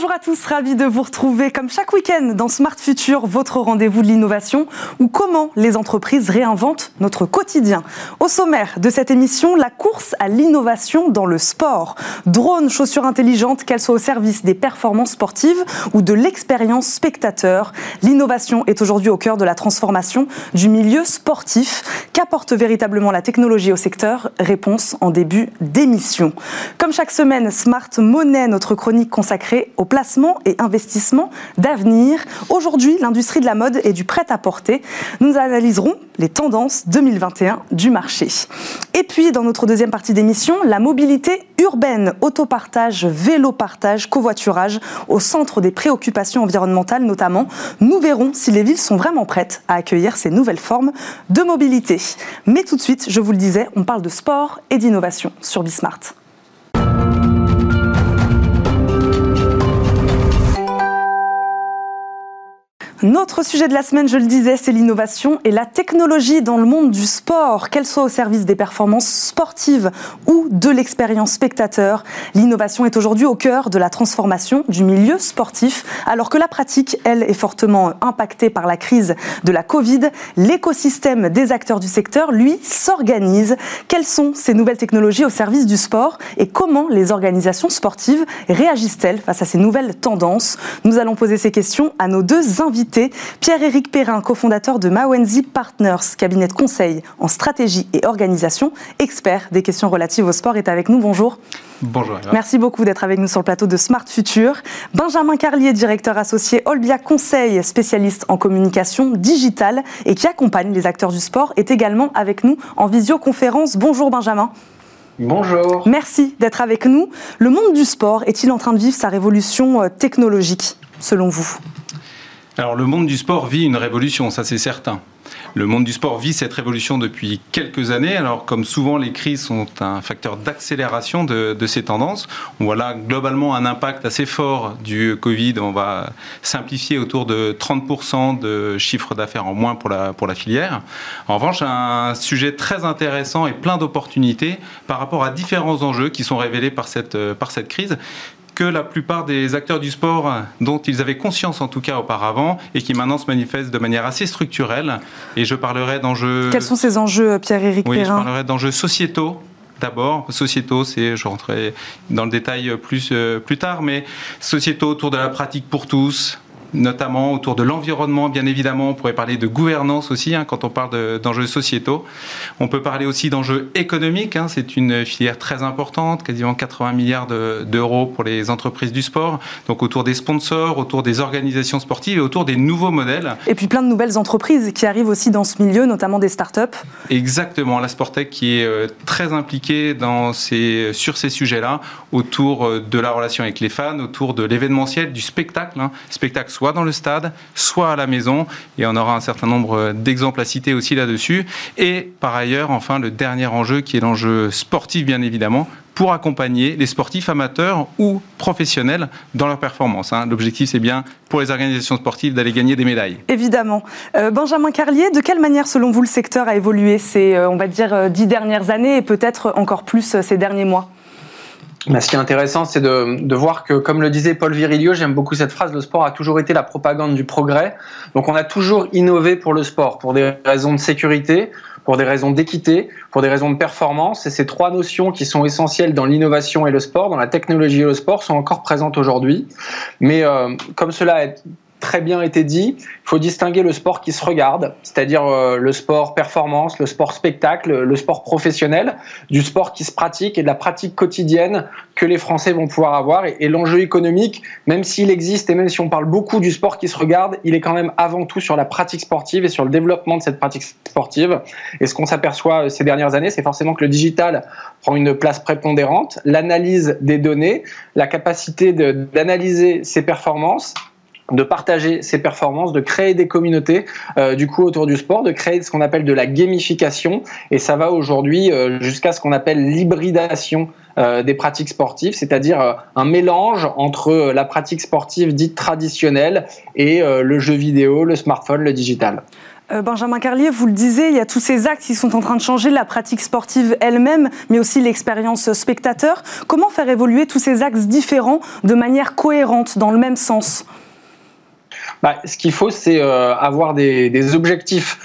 Bonjour à tous, ravi de vous retrouver comme chaque week-end dans Smart Future, votre rendez-vous de l'innovation ou comment les entreprises réinventent notre quotidien. Au sommaire de cette émission, la course à l'innovation dans le sport. Drones, chaussures intelligentes, qu'elles soient au service des performances sportives ou de l'expérience spectateur. L'innovation est aujourd'hui au cœur de la transformation du milieu sportif. Qu'apporte véritablement la technologie au secteur? Réponse en début d'émission. Comme chaque semaine, Smart Monnaie, notre chronique consacrée au placement et investissement d'avenir. Aujourd'hui, l'industrie de la mode et du prêt-à-porter. Nous analyserons les tendances 2021 du marché. Et puis, dans notre deuxième partie d'émission, la mobilité urbaine, autopartage, vélo-partage, covoiturage, au centre des préoccupations environnementales notamment. Nous verrons si les villes sont vraiment prêtes à accueillir ces nouvelles formes de mobilité. Mais tout de suite, je vous le disais, on parle de sport et d'innovation sur Bismart. Notre sujet de la semaine, je le disais, c'est l'innovation et la technologie dans le monde du sport, qu'elle soit au service des performances sportives ou de l'expérience spectateur. L'innovation est aujourd'hui au cœur de la transformation du milieu sportif, alors que la pratique, elle, est fortement impactée par la crise de la Covid. L'écosystème des acteurs du secteur, lui, s'organise. Quelles sont ces nouvelles technologies au service du sport et comment les organisations sportives réagissent-elles face à ces nouvelles tendances? Nous allons poser ces questions à nos deux invités Pierre-Éric Perrin, cofondateur de Mawenzi Partners, cabinet de conseil en stratégie et organisation, expert des questions relatives au sport, est avec nous. Bonjour. Bonjour. Merci beaucoup d'être avec nous sur le plateau de Smart Future. Benjamin Carlier, directeur associé Olbia Conseil, spécialiste en communication digitale et qui accompagne les acteurs du sport, est également avec nous en visioconférence. Bonjour Benjamin. Bonjour. Merci d'être avec nous. Le monde du sport est-il en train de vivre sa révolution euh, technologique, selon vous? Alors le monde du sport vit une révolution, ça c'est certain. Le monde du sport vit cette révolution depuis quelques années. Alors, comme souvent, les crises sont un facteur d'accélération de, ces tendances. On voit là globalement un impact assez fort du Covid. On va simplifier autour de 30% de chiffre d'affaires en moins pour la, filière. En revanche, un sujet très intéressant et plein d'opportunités par rapport à différents enjeux qui sont révélés par cette, par cette crise que la plupart des acteurs du sport, dont ils avaient conscience en tout cas auparavant, et qui maintenant se manifestent de manière assez structurelle. Et je parlerai d'enjeux. Quels sont ces enjeux, Pierre-Éric Oui, je parlerai d'enjeux sociétaux d'abord. Sociétaux, c'est, je rentrerai dans le détail plus, euh, plus tard, mais sociétaux autour de la pratique pour tous, notamment autour de l'environnement, bien évidemment. On pourrait parler de gouvernance aussi, hein, quand on parle d'enjeux sociétaux. On peut parler aussi d'enjeux économiques. Hein. C'est une filière très importante, quasiment 80 milliards d'euros pour les entreprises du sport. Donc autour des sponsors, autour des organisations sportives et autour des nouveaux modèles. Et puis plein de nouvelles entreprises qui arrivent aussi dans ce milieu, notamment des startups. Exactement, la Sportec qui est euh, très impliquée dans ces, sur ces sujets-là, autour euh, de la relation avec les fans, autour de l'événementiel, du spectacle. Hein. Spectacle soit dans le stade, soit à la maison. Et on aura un certain nombre d'exemples à citer aussi là-dessus. Et par ailleurs, enfin, le dernier enjeu qui est l'enjeu sportif, bien évidemment, pour accompagner les sportifs amateurs ou professionnels dans leur performance. Hein. L'objectif, c'est bien pour les organisations sportives d'aller gagner des médailles. Évidemment. Euh, Benjamin Carlier, de quelle manière, selon vous, le secteur a évolué ces, euh, on va dire, euh, dix dernières années et peut-être encore plus ces derniers mois? Ce qui est intéressant, c'est de, voir que, comme le disait Paul Virilio, j'aime beaucoup cette phrase, le sport a toujours été la propagande du progrès. Donc on a toujours innové pour le sport, pour des raisons de sécurité, pour des raisons d'équité, pour des raisons de performance. Et ces trois notions qui sont essentielles dans l'innovation et le sport, dans la technologie et le sport, sont encore présentes aujourd'hui. Mais euh, comme cela est très bien été dit, il faut distinguer le sport qui se regarde, c'est-à-dire euh, le sport performance, le sport spectacle, le sport professionnel, du sport qui se pratique et de la pratique quotidienne que les Français vont pouvoir avoir. Et, l'enjeu économique, même s'il existe et même si on parle beaucoup du sport qui se regarde, il est quand même avant tout sur la pratique sportive et sur le développement de cette pratique sportive. Et ce qu'on s'aperçoit euh, ces dernières années, c'est forcément que le digital prend une place prépondérante, l'analyse des données, la capacité d'analyser ses performances de partager ses performances, de créer des communautés euh, du coup autour du sport, de créer ce qu'on appelle de la gamification et ça va aujourd'hui euh, jusqu'à ce qu'on appelle l'hybridation euh, des pratiques sportives, c'est-à-dire un mélange entre la pratique sportive dite traditionnelle et le jeu vidéo, le smartphone, le digital. Benjamin Carlier, vous le disiez, il y a tous ces actes qui sont en train de changer la pratique sportive elle-même, mais aussi l'expérience spectateur. Comment faire évoluer tous ces axes différents de manière cohérente, dans le même sens? Bah, ce qu'il faut, c'est euh, avoir des, objectifs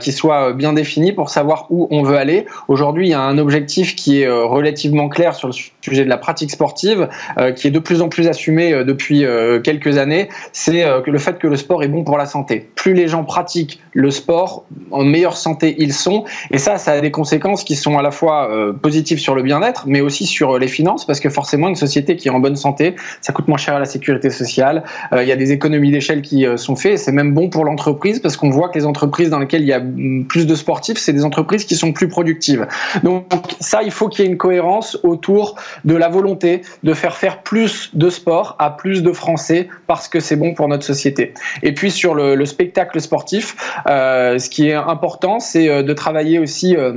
qui soit bien défini pour savoir où on veut aller. Aujourd'hui, il y a un objectif qui est euh, relativement clair sur le sujet de la pratique sportive, euh, qui est de plus en plus assumé depuis quelques années. C'est le fait que le sport est bon pour la santé. Plus les gens pratiquent le sport, en meilleure santé ils sont. Et ça, ça a des conséquences qui sont à la fois positives sur le bien-être, mais aussi sur les finances, parce que forcément, une société qui est en bonne santé, ça coûte moins cher à la sécurité sociale. Il y a des économies d'échelle qui sont faites. C'est même bon pour l'entreprise, parce qu'on voit que les entreprises dans lesquelles il y a plus de sportifs, c'est des entreprises qui sont plus productives. Donc ça, il faut qu'il y ait une cohérence autour de la volonté de faire faire plus de sport à plus de Français parce que c'est bon pour notre société. Et puis sur le, spectacle sportif, euh, ce qui est important, c'est euh, de travailler aussi euh,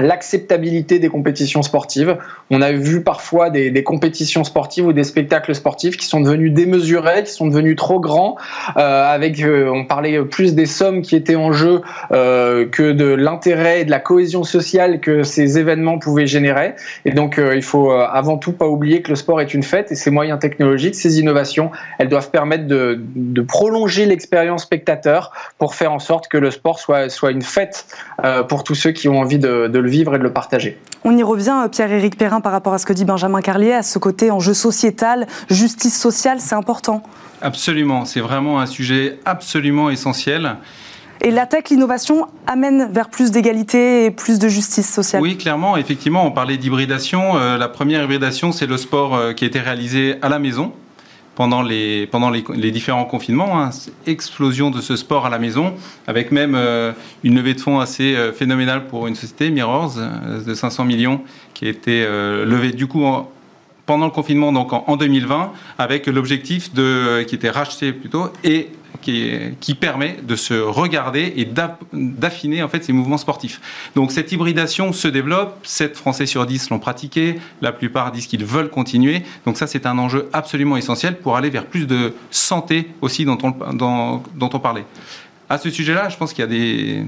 l'acceptabilité des compétitions sportives. On a vu parfois des, compétitions sportives ou des spectacles sportifs qui sont devenus démesurés, qui sont devenus trop grands, euh, avec, euh, on parlait plus des sommes qui étaient en jeu euh, que de l'intérêt et de la cohésion sociale que ces événements pouvaient générer. Et donc, euh, il faut euh, avant tout pas oublier que le sport est une fête et ces moyens technologiques, ces innovations, elles doivent permettre de, de prolonger l'expérience spectateur pour faire en sorte que le sport soit, soit une fête pour tous ceux qui ont envie de, de le vivre et de le partager. On y revient, euh, Pierre-Éric Perrin, par rapport à ce que dit Benjamin Carlier, à ce côté enjeu sociétal, justice sociale, c'est important. Absolument, c'est vraiment un sujet absolument essentiel. Et la tech, l'innovation amène vers plus d'égalité et plus de justice sociale. Oui, clairement, effectivement, on parlait d'hybridation. Euh, la première hybridation, c'est le sport euh, qui a été réalisé à la maison pendant les, pendant les, différents confinements. Hein, explosion de ce sport à la maison, avec même euh, une levée de fonds assez euh, phénoménale pour une société, Mirrors, euh, de 500 millions, qui a été levée du coup pendant le confinement, donc en, en 2020, avec l'objectif de, qui était racheté plutôt, et qui, permet de se regarder et d'affiner en fait ses mouvements sportifs. Donc cette hybridation se développe, 7 Français sur 10 l'ont pratiqué, la plupart disent qu'ils veulent continuer. Donc ça c'est un enjeu absolument essentiel pour aller vers plus de santé aussi dont on, parlait. À ce sujet-là, je pense qu'il y a des...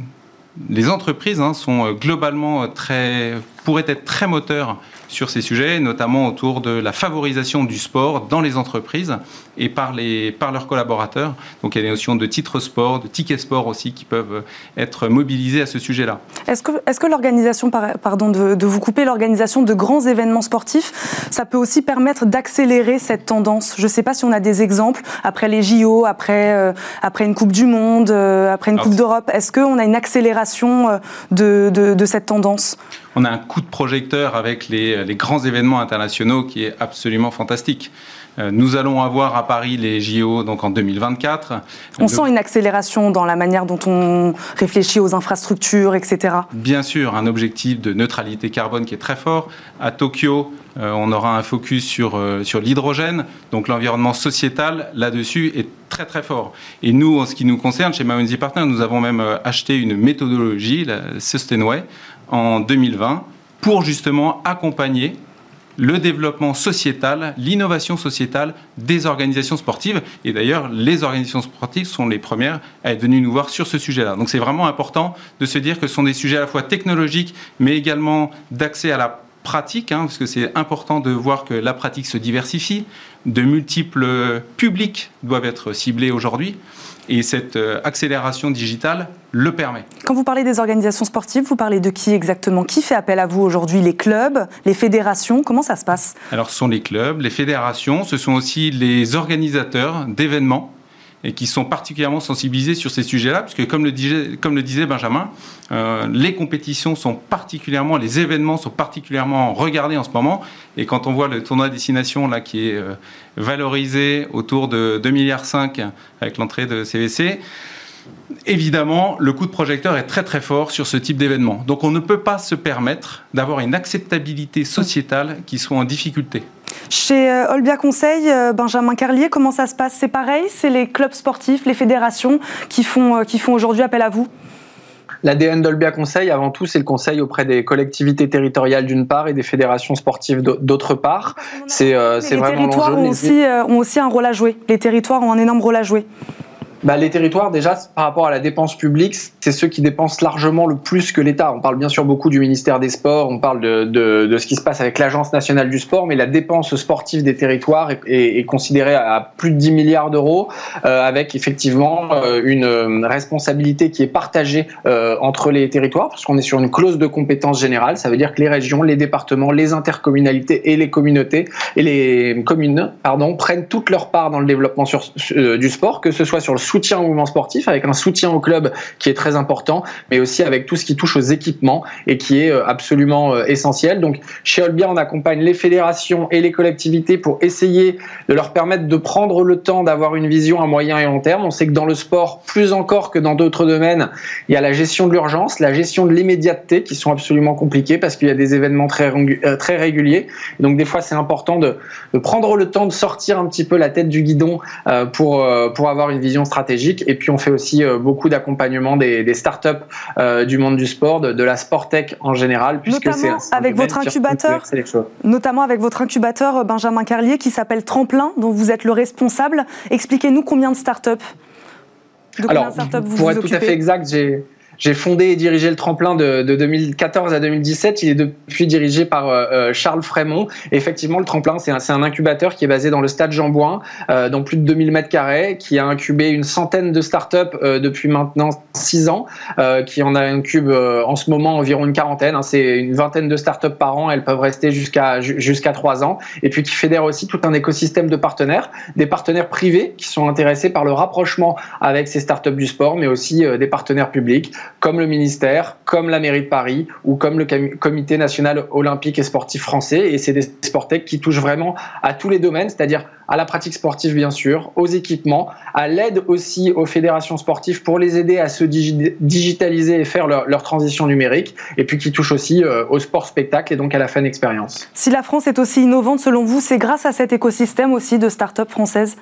Les entreprises hein, sont globalement très, pourraient être très moteurs sur ces sujets, notamment autour de la favorisation du sport dans les entreprises et par, les, par leurs collaborateurs. Donc il y a des notions de titres sport, de tickets sport aussi qui peuvent être mobilisés à ce sujet-là. Est-ce que, est que l'organisation, pardon de, de, vous couper, l'organisation de grands événements sportifs, ça peut aussi permettre d'accélérer cette tendance? Je ne sais pas si on a des exemples, après les JO, après, euh, après une Coupe du Monde, euh, après une Coupe d'Europe, est-ce qu'on a une accélération euh, de, de, de cette tendance? On a un coup de projecteur avec les, les, grands événements internationaux qui est absolument fantastique. Euh, nous allons avoir à Paris les JO donc en 2024. On sent une accélération dans la manière dont on réfléchit aux infrastructures, etc. Bien sûr, un objectif de neutralité carbone qui est très fort. À Tokyo, euh, on aura un focus sur, euh, sur l'hydrogène, donc l'environnement sociétal là-dessus est très très fort. Et nous, en ce qui nous concerne, chez Mawenzi Partners, nous avons même acheté une méthodologie, la Sustainway, en 2020, pour justement accompagner le développement sociétal, l'innovation sociétale des organisations sportives. Et d'ailleurs, les organisations sportives sont les premières à être venues nous voir sur ce sujet-là. Donc c'est vraiment important de se dire que ce sont des sujets à la fois technologiques, mais également d'accès à la pratique, hein, parce que c'est important de voir que la pratique se diversifie, de multiples publics doivent être ciblés aujourd'hui. Et cette euh, accélération digitale le permet. Quand vous parlez des organisations sportives, vous parlez de qui exactement? Qui fait appel à vous aujourd'hui? Les clubs? Les fédérations? Comment ça se passe? Alors ce sont les clubs, les fédérations, ce sont aussi les organisateurs d'événements et qui sont particulièrement sensibilisés sur ces sujets-là, puisque comme le disait, Benjamin, euh, les compétitions sont particulièrement, les événements sont particulièrement regardés en ce moment. Et quand on voit le tournoi destination là qui est euh, valorisé autour de 2,5 milliards avec l'entrée de CVC, Évidemment, le coup de projecteur est très très fort sur ce type d'événement. Donc on ne peut pas se permettre d'avoir une acceptabilité sociétale qui soit en difficulté. Chez euh, Olbia Conseil, euh, Benjamin Carlier, comment ça se passe? C'est pareil? C'est les clubs sportifs, les fédérations qui font, euh, qui font aujourd'hui appel à vous? L'ADN d'Olbia Conseil, avant tout, c'est le conseil auprès des collectivités territoriales d'une part et des fédérations sportives d'autre part. C'est vraiment Les territoires ont aussi, ont aussi un rôle à jouer. Les territoires ont un énorme rôle à jouer. Bah, les territoires, déjà, par rapport à la dépense publique, c'est ceux qui dépensent largement le plus que l'État. On parle bien sûr beaucoup du ministère des Sports, on parle de, de, de ce qui se passe avec l'Agence nationale du sport, mais la dépense sportive des territoires est, est, est considérée à plus de 10 milliards d'euros, euh, avec effectivement euh, une euh, responsabilité qui est partagée euh, entre les territoires, parce qu'on est sur une clause de compétence générale. Ça veut dire que les régions, les départements, les intercommunalités et les communautés et les communes, pardon, prennent toute leur part dans le développement sur, euh, du sport, que ce soit sur le soutien au mouvement sportif, avec un soutien au club qui est très important, mais aussi avec tout ce qui touche aux équipements et qui est euh, absolument euh, essentiel. Donc chez Olbia, on accompagne les fédérations et les collectivités pour essayer de leur permettre de prendre le temps d'avoir une vision à moyen et long terme. On sait que dans le sport, plus encore que dans d'autres domaines, il y a la gestion de l'urgence, la gestion de l'immédiateté qui sont absolument compliquées parce qu'il y a des événements très, euh, réguliers. Donc des fois, c'est important de, de, prendre le temps de sortir un petit peu la tête du guidon pour, pour avoir une vision stratégique. Et puis on fait aussi euh, beaucoup d'accompagnement des, des startups euh, du monde du sport, de, de, la Sportech en général, puisque notamment avec votre incubateur, notamment avec votre incubateur Benjamin Carlier qui s'appelle Tremplin, dont vous êtes le responsable. Expliquez-nous combien de startups. De Alors, vous pour vous être tout à fait exact, j'ai j'ai fondé et dirigé le tremplin de, de, 2014 à 2017. Il est depuis dirigé par euh, euh, Charles Frémont. Et effectivement, le tremplin, c'est un, un, incubateur qui est basé dans le stade Jean Bouin, euh, dans plus de 2000 mètres carrés, qui a incubé une centaine de startups euh, depuis maintenant 6 ans, euh, qui en a incube euh, en ce moment environ une quarantaine. Hein, c'est une vingtaine de startups par an. Elles peuvent rester jusqu'à jusqu'à 3 ans. Et puis qui fédère aussi tout un écosystème de partenaires, des partenaires privés qui sont intéressés par le rapprochement avec ces startups du sport, mais aussi des partenaires publics comme le ministère, comme la mairie de Paris ou comme le comité national olympique et sportif français. Et c'est des sportec qui touchent vraiment à tous les domaines, c'est-à-dire à la pratique sportive bien sûr, aux équipements, à l'aide aussi aux fédérations sportives pour les aider à se digitaliser et faire leur, transition numérique, et puis qui touchent aussi euh, au sport spectacle et donc à la fan expérience. Si la France est aussi innovante selon vous, c'est grâce à cet écosystème aussi de start-up françaises?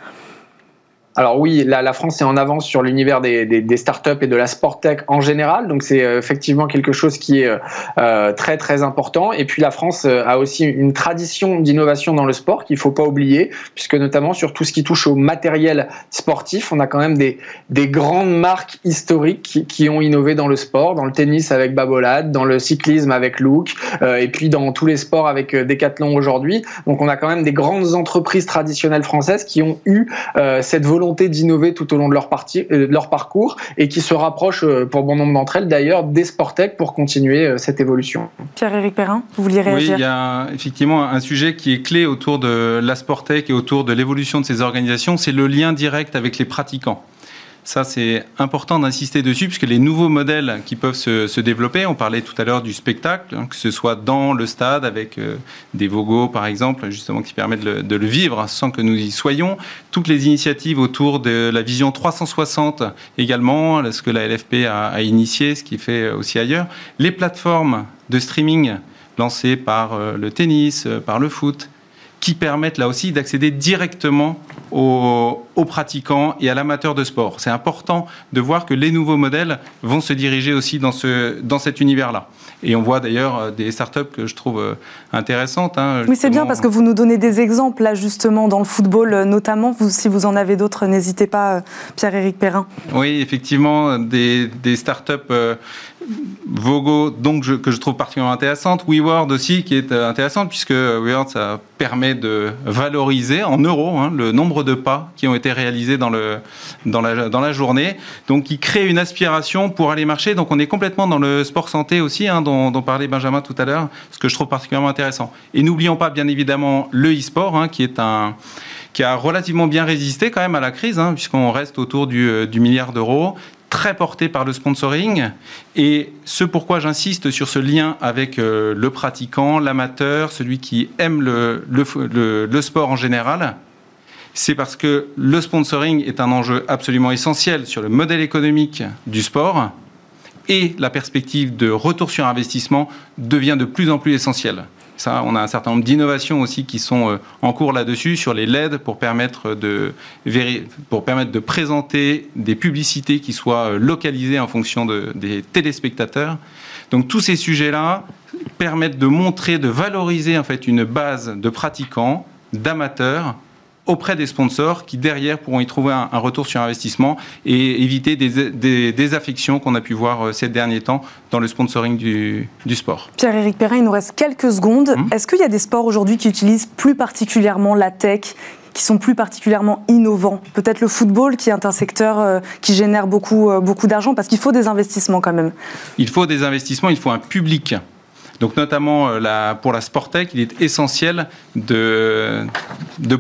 Alors oui, la, France est en avance sur l'univers des, startups et de la sport tech en général, donc c'est euh, effectivement quelque chose qui est euh, très très important. Et puis la France euh, a aussi une tradition d'innovation dans le sport qu'il faut pas oublier, puisque notamment sur tout ce qui touche au matériel sportif, on a quand même des, des grandes marques historiques qui, ont innové dans le sport, dans le tennis avec Babolade, dans le cyclisme avec Look, euh, et puis dans tous les sports avec euh, Decathlon aujourd'hui. Donc on a quand même des grandes entreprises traditionnelles françaises qui ont eu cette volonté volonté d'innover tout au long de leur, partie, euh, de leur parcours et qui se rapprochent euh, pour bon nombre d'entre elles d'ailleurs des Sportec pour continuer euh, cette évolution. Pierre-Éric Perrin, vous vouliez réagir Oui, il y a effectivement un sujet qui est clé autour de la Sportec et autour de l'évolution de ces organisations, c'est le lien direct avec les pratiquants. Ça, c'est important d'insister dessus, puisque les nouveaux modèles qui peuvent se, développer, on parlait tout à l'heure du spectacle, hein, que ce soit dans le stade, avec euh, des vogos, par exemple, justement, qui permettent de le, vivre sans que nous y soyons. Toutes les initiatives autour de la vision 360 également, ce que la LFP a, initié, ce qui fait aussi ailleurs. Les plateformes de streaming lancées par euh, le tennis, euh, par le foot, qui permettent là aussi d'accéder directement aux, aux, pratiquants et à l'amateur de sport. C'est important de voir que les nouveaux modèles vont se diriger aussi dans, ce, dans cet univers-là. Et on voit d'ailleurs euh, des startups que je trouve euh, intéressantes. Hein, oui, c'est bien parce que vous nous donnez des exemples là justement dans le football euh, notamment. Vous, si vous en avez d'autres, n'hésitez pas, Pierre-Éric Perrin. Oui, effectivement, des, des startups Vogo, donc que je trouve particulièrement intéressante. WeWord aussi, qui est intéressante, puisque WeWord, ça permet de valoriser en euros hein, le nombre de pas qui ont été réalisés dans, la, journée. Donc, il crée une aspiration pour aller marcher. Donc, on est complètement dans le sport santé aussi, hein, dont, parlait Benjamin tout à l'heure, ce que je trouve particulièrement intéressant. Et n'oublions pas, bien évidemment, le e-sport, hein, qui est un qui a relativement bien résisté quand même à la crise, puisqu'on reste autour du, du milliard d'euros très porté par le sponsoring. Et ce pourquoi j'insiste sur ce lien avec euh, le pratiquant, l'amateur, celui qui aime le, sport en général, c'est parce que le sponsoring est un enjeu absolument essentiel sur le modèle économique du sport et la perspective de retour sur investissement devient de plus en plus essentielle. Ça, on a un certain nombre d'innovations aussi qui sont euh, en cours là-dessus sur les LED pour permettre de pour permettre de présenter des publicités qui soient euh, localisées en fonction de, des téléspectateurs. Donc tous ces sujets-là permettent de montrer, de valoriser en fait une base de pratiquants, d'amateurs auprès des sponsors qui derrière pourront y trouver un, retour sur investissement et éviter des, désaffections qu'on a pu voir euh, ces derniers temps dans le sponsoring du, sport. Pierre-Éric Perrin, il nous reste quelques secondes. Hum. Est-ce qu'il y a des sports aujourd'hui qui utilisent plus particulièrement la tech qui sont plus particulièrement innovants? Peut-être le football, qui est un secteur euh, qui génère beaucoup, euh, beaucoup d'argent, parce qu'il faut des investissements quand même. Il faut des investissements, il faut un public donc notamment euh, pour la Sportec, il est essentiel de,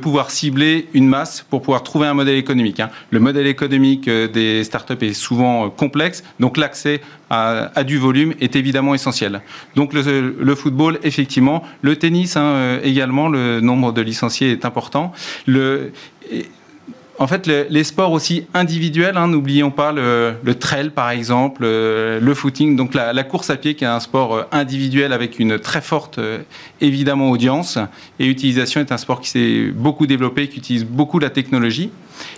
pouvoir cibler une masse pour pouvoir trouver un modèle économique. Hein. Le modèle économique euh, des startups est souvent euh, complexe, donc l'accès à, du volume est évidemment essentiel. Donc le, football, effectivement, le tennis hein, également, le nombre de licenciés est important. En fait, les sports aussi individuels, hein, n'oublions pas le, trail par exemple, euh, le footing, donc la, course à pied qui est un sport euh, individuel avec une très forte, euh, évidemment, audience. Et utilisation est un sport qui s'est beaucoup développé, qui utilise beaucoup la technologie.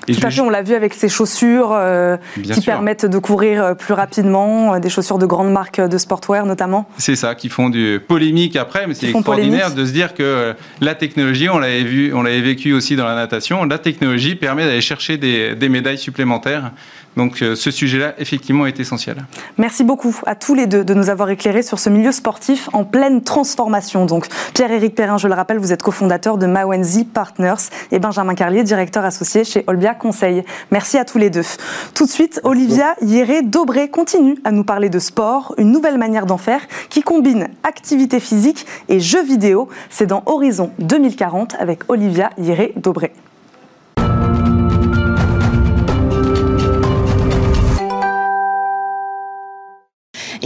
Et Tout à fait, on l'a vu avec ces chaussures euh, qui permettent de courir euh, plus rapidement, euh, des chaussures de grandes marques de sportwear notamment. C'est ça, qui font du polémique après, mais c'est extraordinaire de se dire que la technologie, on l'avait vu, on l'avait vécu aussi dans la natation, la technologie permet d'aller chercher des médailles supplémentaires donc euh, ce sujet-là, effectivement, est essentiel. Merci beaucoup à tous les deux de nous avoir éclairés sur ce milieu sportif en pleine transformation. Donc Pierre-Éric Perrin, je le rappelle, vous êtes cofondateur de Mawenzi Partners et Benjamin Carlier, directeur associé chez Olbia Conseil. Merci à tous les deux. Tout de suite, Olivia Hieré-Dobré continue à nous parler de sport, une nouvelle manière d'en faire qui combine activité physique et jeux vidéo. C'est dans Horizon 2040 avec Olivia Hieré-Dobré.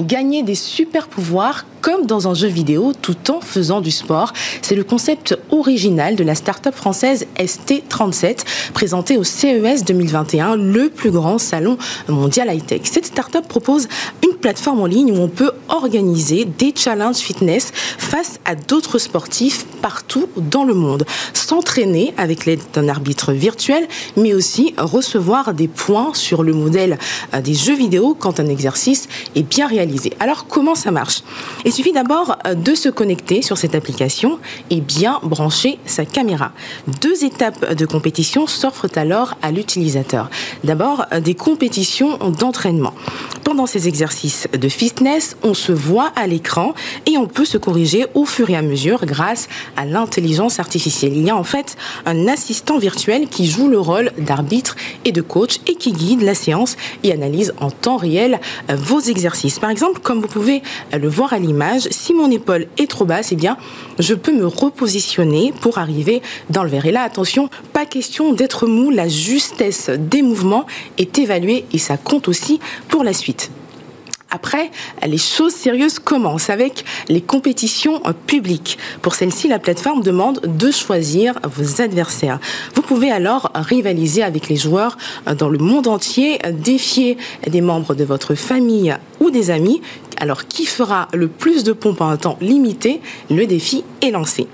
Gagner des super pouvoirs comme dans un jeu vidéo tout en faisant du sport. C'est le concept original de la start-up française ST37 présentée au CES 2021, le plus grand salon mondial high-tech. Cette start-up propose une plateforme en ligne où on peut organiser des challenges fitness face à d'autres sportifs partout dans le monde, s'entraîner avec l'aide d'un arbitre virtuel, mais aussi recevoir des points sur le modèle euh, des jeux vidéo quand un exercice est bien réalisé. Alors comment ça marche? Il suffit d'abord euh, de se connecter sur cette application et bien brancher sa caméra. Deux étapes de compétition s'offrent alors à l'utilisateur. D'abord, euh, des compétitions d'entraînement. Pendant ces exercices de fitness, on se voit à l'écran et on peut se corriger au fur et à mesure grâce à l'intelligence artificielle. Il y a en fait un assistant virtuel qui joue le rôle d'arbitre et de coach et qui guide la séance et analyse en temps réel euh, vos exercices. Par exemple, comme vous pouvez euh, le voir à l'image, si mon épaule est trop basse, eh bien, je peux me repositionner pour arriver dans le verre. Et là, attention, pas question d'être mou, la justesse des mouvements est évaluée et ça compte aussi pour la suite. Après, les choses sérieuses commencent avec les compétitions publiques. Pour celle-ci, la plateforme demande de choisir vos adversaires. Vous pouvez alors rivaliser avec les joueurs dans le monde entier, défier des membres de votre famille ou des amis. Alors, qui fera le plus de pompes en un temps limité? Le défi est lancé.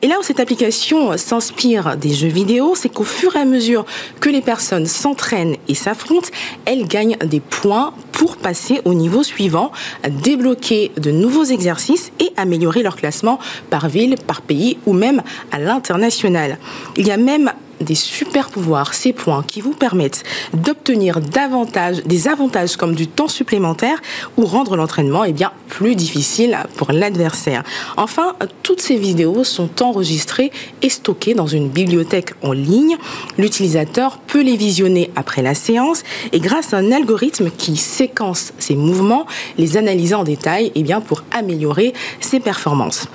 Et là où cette application s'inspire des jeux vidéo, c'est qu'au fur et à mesure que les personnes s'entraînent et s'affrontent, elles gagnent des points pour passer au niveau suivant, débloquer de nouveaux exercices et améliorer leur classement par ville, par pays ou même à l'international. Il y a même des super pouvoirs, ces points qui vous permettent d'obtenir davantage, des avantages comme du temps supplémentaire ou rendre l'entraînement eh bien, plus difficile pour l'adversaire. Enfin, toutes ces vidéos sont enregistrées et stockées dans une bibliothèque en ligne. L'utilisateur peut les visionner après la séance et grâce à un algorithme qui séquence ses mouvements, les analyser en détail eh bien, pour améliorer ses performances.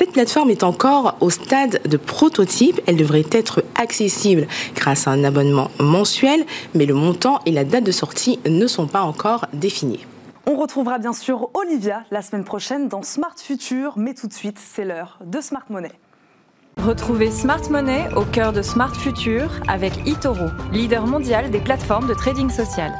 Cette plateforme est encore au stade de prototype. Elle devrait être accessible grâce à un abonnement mensuel, mais le montant et la date de sortie ne sont pas encore définis. On retrouvera bien sûr Olivia la semaine prochaine dans Smart Future, mais tout de suite, c'est l'heure de Smart Money. Retrouvez Smart Money au cœur de Smart Future avec eToro, leader mondial des plateformes de trading social.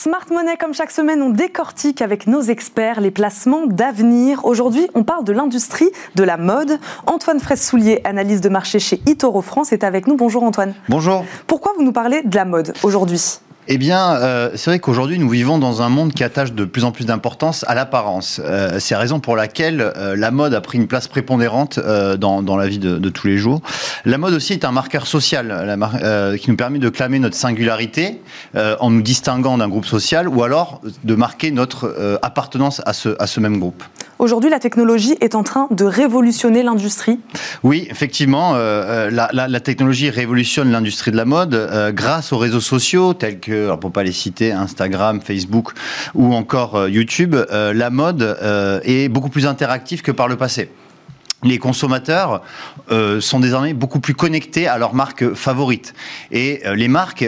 Smart Money, comme chaque semaine, on décortique avec nos experts les placements d'avenir. Aujourd'hui, on parle de l'industrie de la mode. Antoine Fraisse-Soulier, analyse de marché chez Itoro France, est avec nous. Bonjour Antoine. Bonjour. Pourquoi vous nous parlez de la mode aujourd'hui? Eh bien, euh, c'est vrai qu'aujourd'hui, nous vivons dans un monde qui attache de plus en plus d'importance à l'apparence. Euh, c'est la raison pour laquelle euh, la mode a pris une place prépondérante dans, dans, la vie de, de, tous les jours. La mode aussi est un marqueur social la qui nous permet de clamer notre singularité en nous distinguant d'un groupe social ou alors de marquer notre appartenance à ce, à ce même groupe. Aujourd'hui, la technologie est en train de révolutionner l'industrie. Oui, effectivement, la, la, la, technologie révolutionne l'industrie de la mode grâce aux réseaux sociaux tels que alors pour pas les citer, Instagram, Facebook ou encore euh, YouTube, euh, la mode euh, est beaucoup plus interactive que par le passé les consommateurs sont désormais beaucoup plus connectés à leurs marques favorites. Et les marques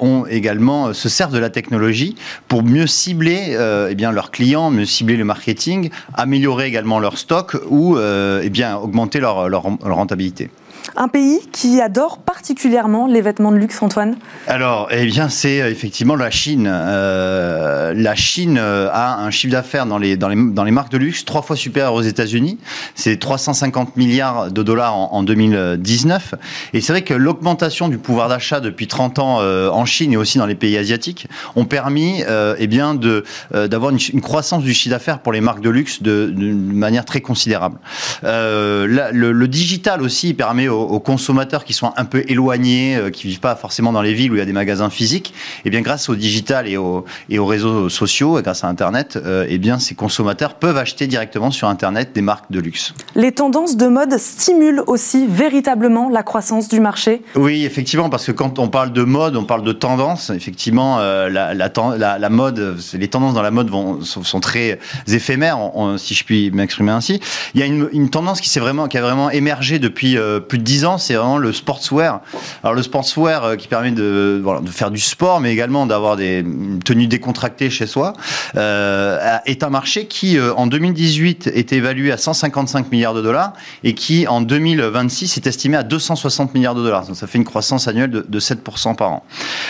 ont également se servent de la technologie pour mieux cibler eh leurs clients, mieux cibler le marketing, améliorer également leur stock ou eh augmenter leur, leur rentabilité. Un pays qui adore particulièrement les vêtements de luxe, Antoine Alors, eh bien, c'est euh, effectivement la Chine. Euh, la Chine euh, a un chiffre d'affaires dans les, dans, les, dans les marques de luxe trois fois supérieur aux États-Unis. C'est 350 milliards de dollars en, 2019. Et c'est vrai que l'augmentation du pouvoir d'achat depuis 30 ans en Chine et aussi dans les pays asiatiques ont permis eh bien, de, d'avoir une, croissance du chiffre d'affaires pour les marques de luxe de, manière très considérable. le, le, digital aussi permet aux, consommateurs qui sont un peu éloignés, euh, qui vivent pas forcément dans les villes où il y a des magasins physiques, et eh bien grâce au digital et, et aux réseaux sociaux, et grâce à Internet, euh, eh bien ces consommateurs peuvent acheter directement sur Internet des marques de luxe. Les tendances de mode stimulent aussi véritablement la croissance du marché. Oui, effectivement, parce que quand on parle de mode, on parle de tendance. Effectivement, euh, la, la, mode, les tendances dans la mode vont, sont, très éphémères, si je puis m'exprimer ainsi. Il y a une, tendance qui, vraiment, qui a vraiment émergé depuis plus de 10 ans, c'est vraiment le sportswear. Alors le sportswear euh, qui permet de, de faire du sport, mais également d'avoir des tenues décontractées chez soi, euh, est un marché qui, euh, en 2018, était évalué à 155 milliards de dollars et qui, en 2026, est estimé à 260 milliards de dollars. Donc ça fait une croissance annuelle de, 7% par an.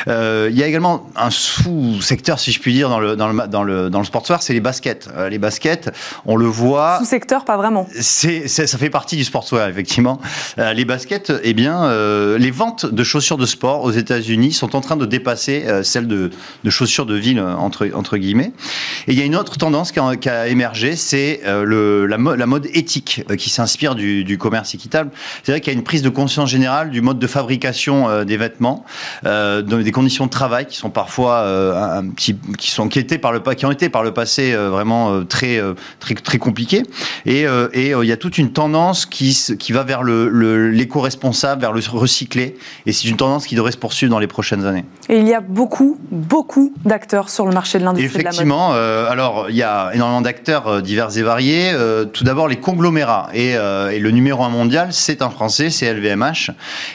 il y a également un sous-secteur, si je puis dire, dans le, dans le, dans le, dans le sportswear, c'est les baskets. les baskets, on le voit. Sous-secteur, pas vraiment. C'est, ça fait partie du sportswear, effectivement. les les baskets, eh bien, euh, les ventes de chaussures de sport aux États-Unis sont en train de dépasser euh, celles de, chaussures de ville entre entre guillemets. Et il y a une autre tendance qui a, émergé, c'est euh, la, mode éthique qui s'inspire du, commerce équitable. C'est vrai qu'il y a une prise de conscience générale du mode de fabrication des vêtements, des conditions de travail qui sont parfois qui sont par le ont été par le passé vraiment très compliquées. Et, il y a toute une tendance qui va vers le l'éco-responsable, vers le recyclé. Et c'est une tendance qui devrait se poursuivre dans les prochaines années. Et il y a beaucoup, beaucoup d'acteurs sur le marché de l'industrie de la mode. Euh, alors il y a énormément d'acteurs euh, divers et variés. Euh, tout d'abord les conglomérats. Et, le numéro un mondial, c'est un français, c'est LVMH.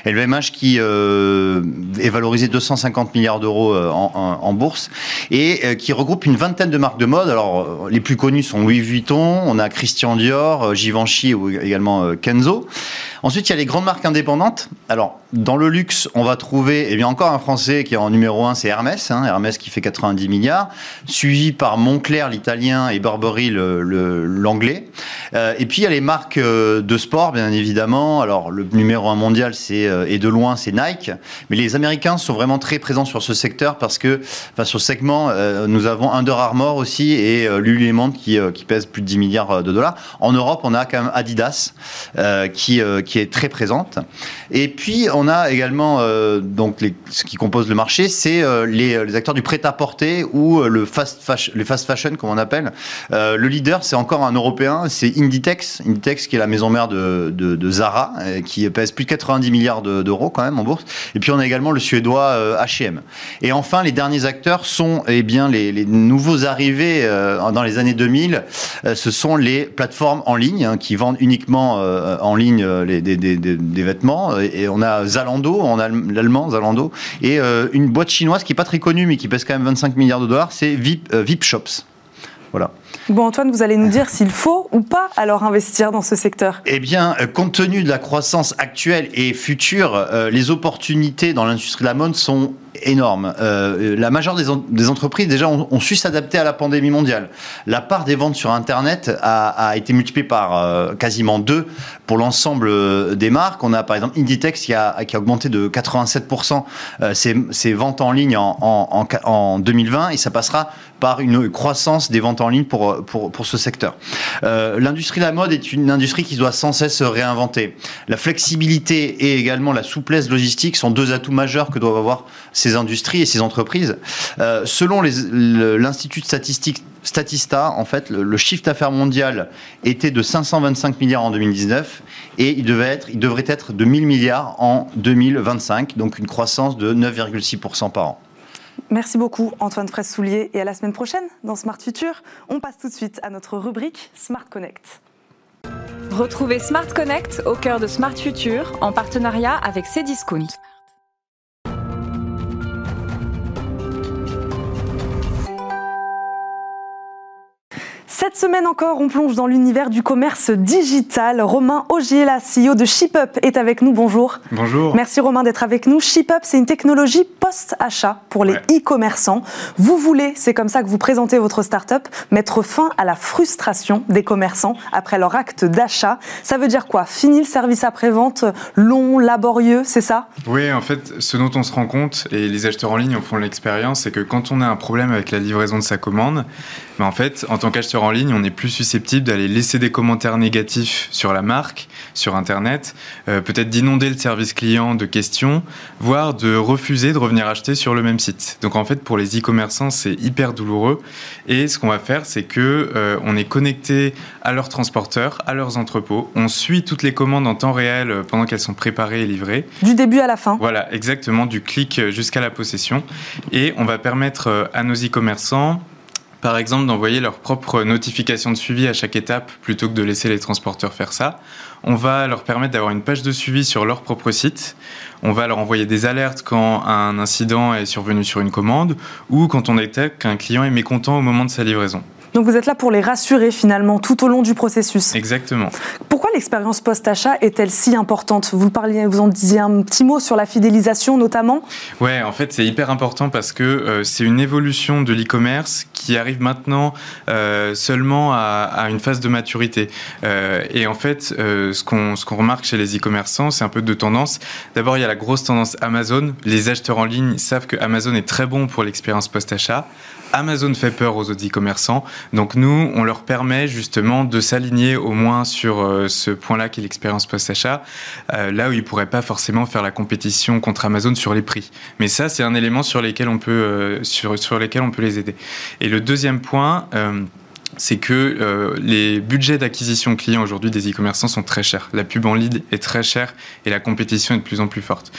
LVMH qui est valorisé 250 milliards d'euros en, bourse et qui regroupe une vingtaine de marques de mode. Alors les plus connues sont Louis Vuitton, on a Christian Dior, Givenchy ou également Kenzo. Ensuite, il y a les grandes marques indépendantes. Alors, dans le luxe, on va trouver, eh bien, encore un Français qui est en numéro 1, c'est Hermès. Hein, Hermès qui fait 90 milliards, suivi par Moncler, l'italien, et Burberry, l'anglais. Euh, et puis, il y a les marques euh, de sport, bien évidemment. Alors, le numéro 1 mondial, c'est, euh, et de loin, c'est Nike. Mais les Américains sont vraiment très présents sur ce secteur parce que, enfin, sur ce segment, nous avons Under Armour aussi et Lululemon qui, qui pèse plus de 10 milliards de dollars. En Europe, on a quand même Adidas qui est très présente. Et puis, on a également, euh, donc, ce qui compose le marché, c'est euh, les, les, acteurs du prêt-à-porter ou euh, le fast fashion, comme on appelle. le leader, c'est encore un Européen, c'est Inditex. Inditex, qui est la maison mère de, Zara, qui pèse plus de 90 milliards d'euros quand même en bourse. Et puis, on a également le suédois H&M. Et enfin, les derniers acteurs sont eh bien, les, les nouveaux arrivés dans les années 2000. ce sont les plateformes en ligne hein, qui vendent uniquement en ligne les des, vêtements. Et on a Zalando, on a l'allemand Zalando, et euh, une boîte chinoise qui est pas très connue, mais qui pèse quand même 25 milliards de dollars, c'est Vip, euh, Vip Shops. Voilà. Bon, Antoine, vous allez nous dire s'il faut ou pas alors investir dans ce secteur. Eh bien, euh, compte tenu de la croissance actuelle et future, euh, les opportunités dans l'industrie de la mode sont énormes. Euh, la majeure des, des, entreprises, déjà, ont, su s'adapter à la pandémie mondiale. La part des ventes sur Internet a, été multipliée par quasiment deux pour l'ensemble des marques. On a par exemple Inditex qui a, qui a augmenté de 87% ses, ventes en ligne en, en 2020 et ça passera par une croissance des ventes en ligne pour, pour, pour ce secteur. Euh, l'industrie de la mode est une industrie qui doit sans cesse se réinventer. La flexibilité et également la souplesse logistique sont deux atouts majeurs que doivent avoir ces industries et ces entreprises. Euh, selon l'Institut statistique Statista, en fait, le, le chiffre d'affaires mondial était de 525 milliards en 2019 et il, devait être, il devrait être de 1000 milliards en 2025, donc une croissance de 9,6% par an. Merci beaucoup Antoine Fraisse-Soulier et à la semaine prochaine dans Smart Future. On passe tout de suite à notre rubrique Smart Connect. Retrouvez Smart Connect au cœur de Smart Future en partenariat avec Cdiscount. Cette semaine encore, on plonge dans l'univers du commerce digital. Romain Ogiela, CEO de ShipUp, est avec nous. Bonjour. Bonjour. Merci Romain d'être avec nous. ShipUp, c'est une technologie post-achat pour les e-commerçants. Vous voulez, c'est comme ça que vous présentez votre start-up, mettre fin à la frustration des commerçants après leur acte d'achat. Ça veut dire quoi? Fini le service après-vente long, laborieux, c'est ça? Oui, en fait, ce dont on se rend compte, et les acheteurs en ligne en font l'expérience, c'est que quand on a un problème avec la livraison de sa commande, mais en fait, en tant qu'acheteur en ligne, on est plus susceptible d'aller laisser des commentaires négatifs sur la marque, sur Internet, euh, peut-être d'inonder le service client de questions, voire de refuser de revenir acheter sur le même site. Donc en fait, pour les e-commerçants, c'est hyper douloureux. Et ce qu'on va faire, c'est que euh, on est connecté à leurs transporteurs, à leurs entrepôts. On suit toutes les commandes en temps réel euh, pendant qu'elles sont préparées et livrées. Du début à la fin. Voilà, exactement, du clic jusqu'à la possession. Et on va permettre à nos e-commerçants par exemple d'envoyer leur propre notification de suivi à chaque étape plutôt que de laisser les transporteurs faire ça. On va leur permettre d'avoir une page de suivi sur leur propre site. On va leur envoyer des alertes quand un incident est survenu sur une commande ou quand on détecte qu'un client est mécontent au moment de sa livraison. Donc vous êtes là pour les rassurer finalement tout au long du processus. Exactement. Pourquoi l'expérience post-achat est-elle si importante? Vous parliez, vous en disiez un petit mot sur la fidélisation notamment? Ouais, en fait c'est hyper important parce que euh, c'est une évolution de l'e-commerce qui arrive maintenant euh, seulement à, une phase de maturité. Euh, et en fait, ce qu'on ce qu'on remarque chez les e-commerçants, c'est un peu de tendance. D'abord, il y a la grosse tendance Amazon. Les acheteurs en ligne savent que Amazon est très bon pour l'expérience post-achat. Amazon fait peur aux autres e-commerçants. Donc nous, on leur permet justement de s'aligner au moins sur euh, ce point-là qui est l'expérience post-achat, euh, là où ils pourraient pas forcément faire la compétition contre Amazon sur les prix. Mais ça, c'est un élément sur lesquels on peut, euh, sur, sur on peut les aider. Et le deuxième point, c'est que les budgets d'acquisition clients aujourd'hui des e-commerçants sont très chers. La pub en lead est très chère et la compétition est de plus en plus forte.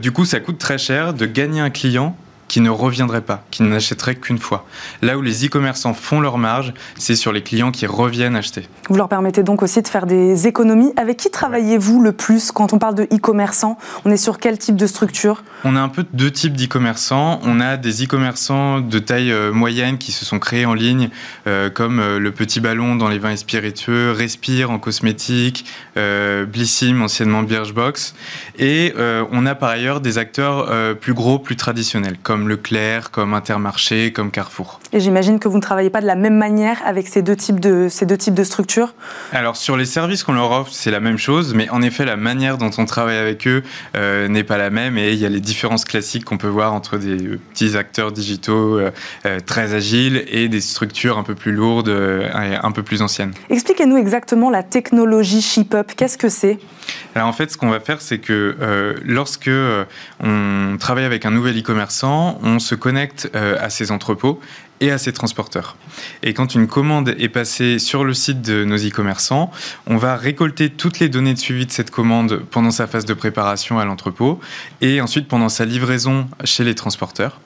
du coup, ça coûte très cher de gagner un client qui ne reviendrait pas, qui n'achèterait qu'une fois. Là où les e-commerçants font leur marge, c'est sur les clients qui reviennent acheter. Vous leur permettez donc aussi de faire des économies. Avec qui travaillez-vous le plus quand on parle de e-commerçants? On est sur quel type de structure? On a un peu deux types d'e-commerçants. On a des e-commerçants de taille euh, moyenne qui se sont créés en ligne, euh, comme euh, le Petit Ballon dans les vins et spiritueux, Respire en cosmétique, Blissim, anciennement Birchbox. Et on a par ailleurs des acteurs plus gros, plus traditionnels, comme comme Leclerc, comme Intermarché, comme Carrefour. Et j'imagine que vous ne travaillez pas de la même manière avec ces deux types de, ces deux types de structures? Alors sur les services qu'on leur offre, c'est la même chose, mais en effet la manière dont on travaille avec eux euh, n'est pas la même et il y a les différences classiques qu'on peut voir entre des petits acteurs digitaux euh, euh, très agiles et des structures un peu plus lourdes et un peu plus anciennes. Expliquez-nous exactement la technologie ShipUp, qu'est-ce que c'est? Alors en fait, ce qu'on va faire, c'est que lorsque on travaille avec un nouvel e-commerçant, on se connecte à ses entrepôts et à ses transporteurs. Et quand une commande est passée sur le site de nos e-commerçants, on va récolter toutes les données de suivi de cette commande pendant sa phase de préparation à l'entrepôt et ensuite pendant sa livraison chez les transporteurs.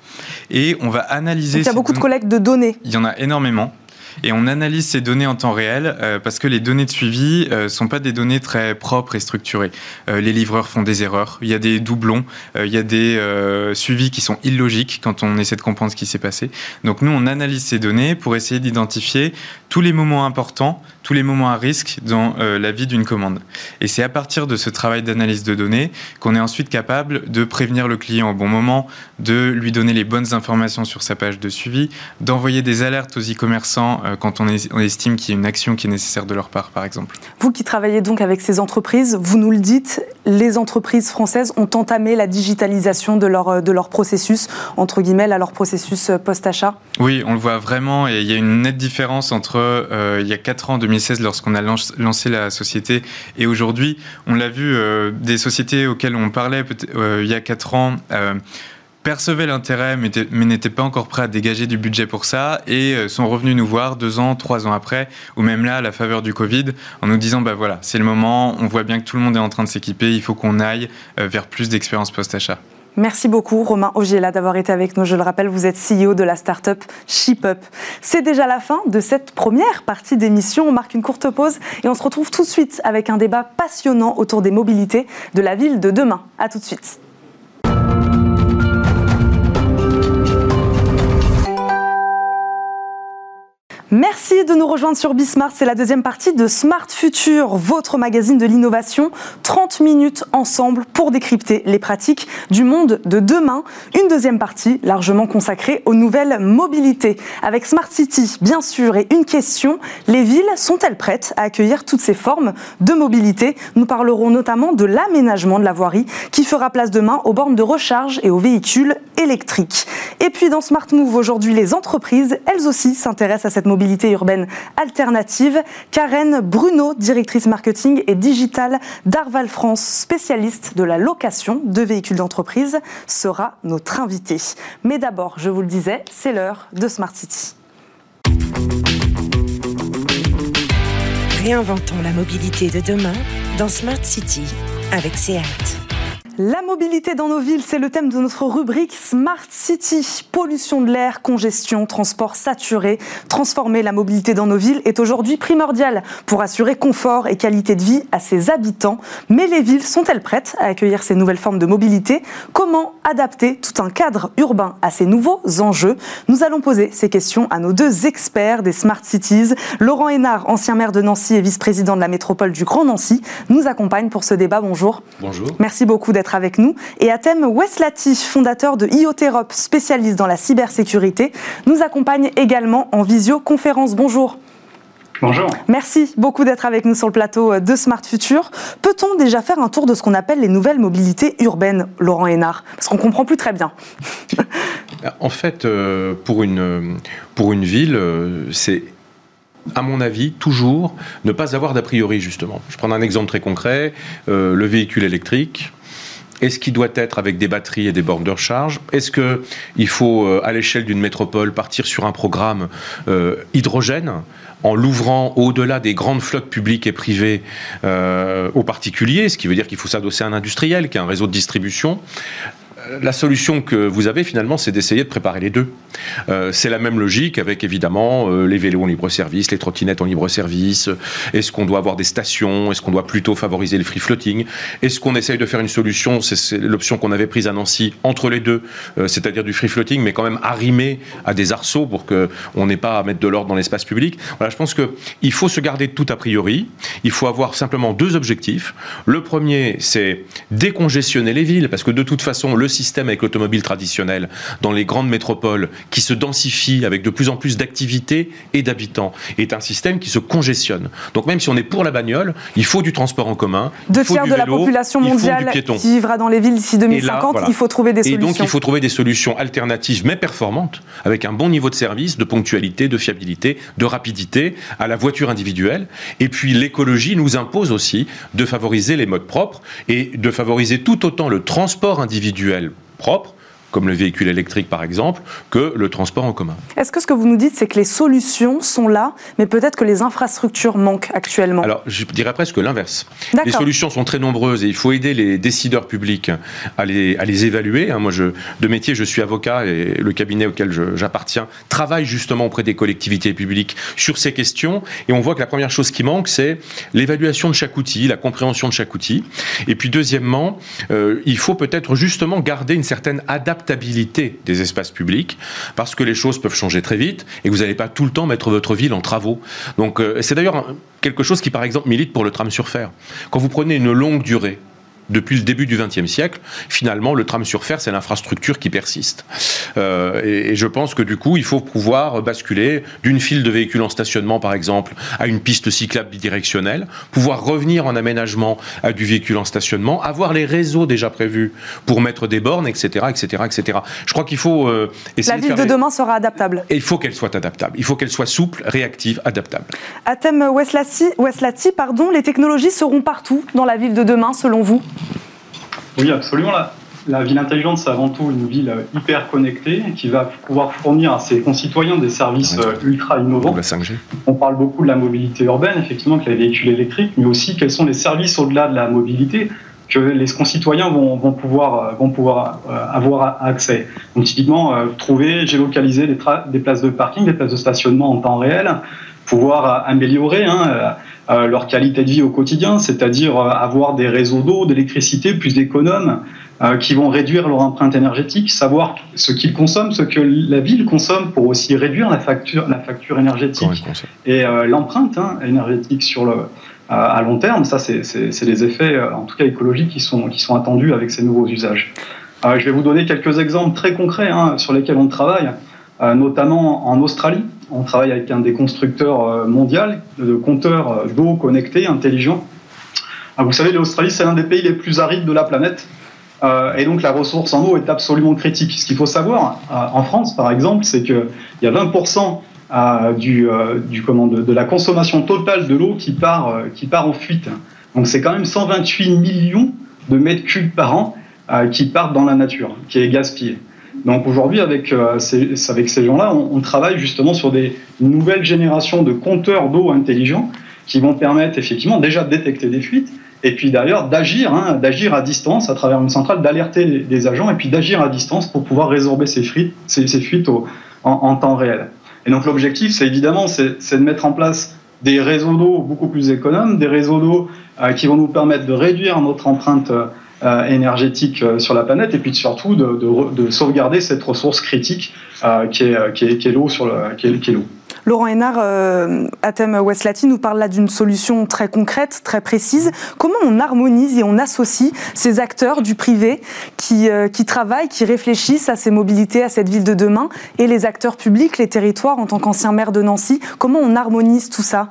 Et on va analyser. il y a beaucoup de collectes de données. Il y en a énormément. Et on analyse ces données en temps réel parce que les données de suivi ne sont pas des données très propres et structurées. les livreurs font des erreurs, il y a des doublons, il y a des suivis qui sont illogiques quand on essaie de comprendre ce qui s'est passé. Donc nous, on analyse ces données pour essayer d'identifier tous les moments importants, tous les moments à risque dans la vie d'une commande. Et c'est à partir de ce travail d'analyse de données qu'on est ensuite capable de prévenir le client au bon moment, de lui donner les bonnes informations sur sa page de suivi, d'envoyer des alertes aux e-commerçants euh, quand on, estime qu'il y a une action qui est nécessaire de leur part, par exemple. Vous qui travaillez donc avec ces entreprises, vous nous le dites, les entreprises françaises ont entamé la digitalisation de leur, de leur processus, entre guillemets, à leur processus euh, post-achat Oui, on le voit vraiment et il y a une nette différence entre euh, il y a 4 ans, en 2016, lorsqu'on a lancé la société, et aujourd'hui. On l'a vu, des sociétés auxquelles on parlait il y a 4 ans percevaient l'intérêt mais, n'étaient pas encore prêts à dégager du budget pour ça et euh, sont revenus nous voir deux ans, trois ans après, ou même là à la faveur du Covid, en nous disant bah voilà, c'est le moment, on voit bien que tout le monde est en train de s'équiper, il faut qu'on aille euh, vers plus d'expérience post-achat. Merci beaucoup Romain Ogiela d'avoir été avec nous. Je le rappelle, vous êtes CEO de la start-up ShipUp. C'est déjà la fin de cette première partie d'émission. On marque une courte pause et on se retrouve tout de suite avec un débat passionnant autour des mobilités de la ville de demain. A tout de suite. Merci de nous rejoindre sur Bismart. C'est la deuxième partie de Smart Future, votre magazine de l'innovation. 30 minutes ensemble pour décrypter les pratiques du monde de demain. Une deuxième partie largement consacrée aux nouvelles mobilités. Avec Smart City, bien sûr, et une question. Les villes sont-elles prêtes à accueillir toutes ces formes de mobilité? Nous parlerons notamment de l'aménagement de la voirie qui fera place demain aux bornes de recharge et aux véhicules électriques. Et puis dans Smart Move aujourd'hui, les entreprises, elles aussi s'intéressent à cette mobilité mobilité urbaine alternative. Karen Bruno, directrice marketing et digital d'Arval France, spécialiste de la location de véhicules d'entreprise, sera notre invitée. Mais d'abord, je vous le disais, c'est l'heure de Smart City. Réinventons la mobilité de demain dans Smart City avec SEAT. La mobilité dans nos villes, c'est le thème de notre rubrique Smart City. Pollution de l'air, congestion, transport saturé. Transformer la mobilité dans nos villes est aujourd'hui primordial pour assurer confort et qualité de vie à ses habitants. Mais les villes sont-elles prêtes à accueillir ces nouvelles formes de mobilité? Comment adapter tout un cadre urbain à ces nouveaux enjeux? Nous allons poser ces questions à nos deux experts des Smart Cities. Laurent Hénard, ancien maire de Nancy et vice-président de la métropole du Grand Nancy, nous accompagne pour ce débat. Bonjour. Bonjour. Merci beaucoup d'être avec nous. Et à thème, Wes Latif, fondateur de IoTerop, spécialiste dans la cybersécurité, nous accompagne également en visioconférence. Bonjour. Bonjour. Merci beaucoup d'être avec nous sur le plateau de Smart Future. Peut-on déjà faire un tour de ce qu'on appelle les nouvelles mobilités urbaines, Laurent Hénard? Parce qu'on comprend plus très bien. en fait, euh, pour une, pour une ville, euh, c'est à mon avis, toujours ne pas avoir d'a priori, justement. Je prends un exemple très concret, euh, le véhicule électrique. Est-ce qu'il doit être avec des batteries et des bornes de recharge Est-ce qu'il faut, euh, à l'échelle d'une métropole, partir sur un programme euh, hydrogène en l'ouvrant au-delà des grandes flottes publiques et privées euh, aux particuliers, ce qui veut dire qu'il faut s'adosser à un industriel qui a un réseau de distribution? La solution que vous avez finalement, c'est d'essayer de préparer les deux. Euh, c'est la même logique avec évidemment euh, les vélos en libre-service, les trottinettes en libre-service. Est-ce qu'on doit avoir des stations? Est-ce qu'on doit plutôt favoriser le free floating? Est-ce qu'on essaye de faire une solution? C'est l'option qu'on avait prise à Nancy entre les deux, euh, c'est-à-dire du free floating, mais quand même arrimé à des arceaux pour qu'on n'ait pas à mettre de l'ordre dans l'espace public. Voilà, je pense qu'il faut se garder de tout a priori. Il faut avoir simplement deux objectifs. Le premier, c'est décongestionner les villes, parce que de toute façon, le système avec l'automobile traditionnel dans les grandes métropoles qui se densifie avec de plus en plus d'activités et d'habitants est un système qui se congestionne. Donc même si on est pour la bagnole, il faut du transport en commun. Deux tiers de la population mondiale qui vivra dans les villes d'ici 2050, il faut trouver des solutions. Et donc il faut trouver des solutions alternatives mais performantes avec un bon niveau de service, de ponctualité, de fiabilité, de rapidité à la voiture individuelle. Et puis l'écologie nous impose aussi de favoriser les modes propres et de favoriser tout autant le transport individuel propre comme le véhicule électrique par exemple, que le transport en commun. Est-ce que ce que vous nous dites, c'est que les solutions sont là, mais peut-être que les infrastructures manquent actuellement? Alors, je dirais presque l'inverse. Les solutions sont très nombreuses et il faut aider les décideurs publics à les, à les évaluer. Hein, moi, je, de métier, je suis avocat et le cabinet auquel j'appartiens travaille justement auprès des collectivités publiques sur ces questions. Et on voit que la première chose qui manque, c'est l'évaluation de chaque outil, la compréhension de chaque outil. Et puis, deuxièmement, euh, il faut peut-être justement garder une certaine adaptabilité des espaces publics parce que les choses peuvent changer très vite et que vous n'allez pas tout le temps mettre votre ville en travaux. Donc, euh, c'est d'ailleurs quelque chose qui, par exemple, milite pour le tram sur fer. Quand vous prenez une longue durée, depuis le début du XXe siècle, finalement, le tram sur fer, c'est l'infrastructure qui persiste. Euh, et, je pense que du coup, il faut pouvoir basculer d'une file de véhicules en stationnement, par exemple, à une piste cyclable bidirectionnelle, pouvoir revenir en aménagement à du véhicule en stationnement, avoir les réseaux déjà prévus pour mettre des bornes, etc., etc., etc. Je crois qu'il faut euh, essayer La ville de, demain sera adaptable. Et il faut qu'elle soit adaptable. Il faut qu'elle soit souple, réactive, adaptable. À thème Westlati, pardon, les technologies seront partout dans la ville de demain, selon vous? Oui, absolument. La, la ville intelligente, c'est avant tout une ville hyper connectée qui va pouvoir fournir à ses concitoyens des services euh, ultra innovants. On parle beaucoup de la mobilité urbaine, effectivement, que les véhicules électriques, mais aussi quels sont les services au-delà de la mobilité que les concitoyens vont, vont pouvoir, vont pouvoir euh, avoir accès. Donc typiquement, euh, trouver, géolocaliser des, des, places de parking, des places de stationnement en temps réel, pouvoir améliorer hein, euh, leur qualité de vie au quotidien, c'est-à-dire euh, avoir des réseaux d'eau, d'électricité plus économes, euh, qui vont réduire leur empreinte énergétique, savoir ce qu'ils consomment, ce que la ville consomme pour aussi réduire la facture, la facture énergétique et l'empreinte hein, énergétique sur le, à long terme. Ça, c'est les effets, en tout cas écologiques, qui sont, qui sont attendus avec ces nouveaux usages. je vais vous donner quelques exemples très concrets hein, sur lesquels on travaille, notamment en Australie. On travaille avec un des constructeurs euh, mondiaux de compteurs euh, d'eau connectés, intelligents. Ah, vous savez, l'Australie, c'est l'un des pays les plus arides de la planète. Euh, et donc la ressource en eau est absolument critique. Ce qu'il faut savoir, en France par exemple, c'est qu'il y a 20% du, du comment, de, la consommation totale de l'eau qui, part qui part en fuite. Donc c'est quand même 128 millions de mètres cubes par an qui partent dans la nature, qui est gaspillé. Donc aujourd'hui, avec, euh, ces, gens-là, on, travaille justement sur des nouvelles générations de compteurs d'eau intelligents qui vont permettre effectivement déjà de détecter des fuites et puis d'ailleurs d'agir, hein, d'agir à distance à travers une centrale, d'alerter des agents et puis d'agir à distance pour pouvoir résorber ces fuites, en, temps réel. Et donc l'objectif, c'est évidemment, de mettre en place des réseaux d'eau beaucoup plus économes, des réseaux d'eau euh, qui vont nous permettre de réduire notre empreinte euh, énergétique euh, sur la planète et puis surtout de, sauvegarder cette ressource critique euh, qui est, qui est, l'eau sur le, qui est, l'eau. Laurent Hénard, euh, Westlati nous parle là d'une solution très concrète, très précise. Comment on harmonise et on associe ces acteurs du privé qui, qui travaillent, qui réfléchissent à ces mobilités, à cette ville de demain, et les acteurs publics, les territoires, en tant qu'ancien maire de Nancy? Comment on harmonise tout ça?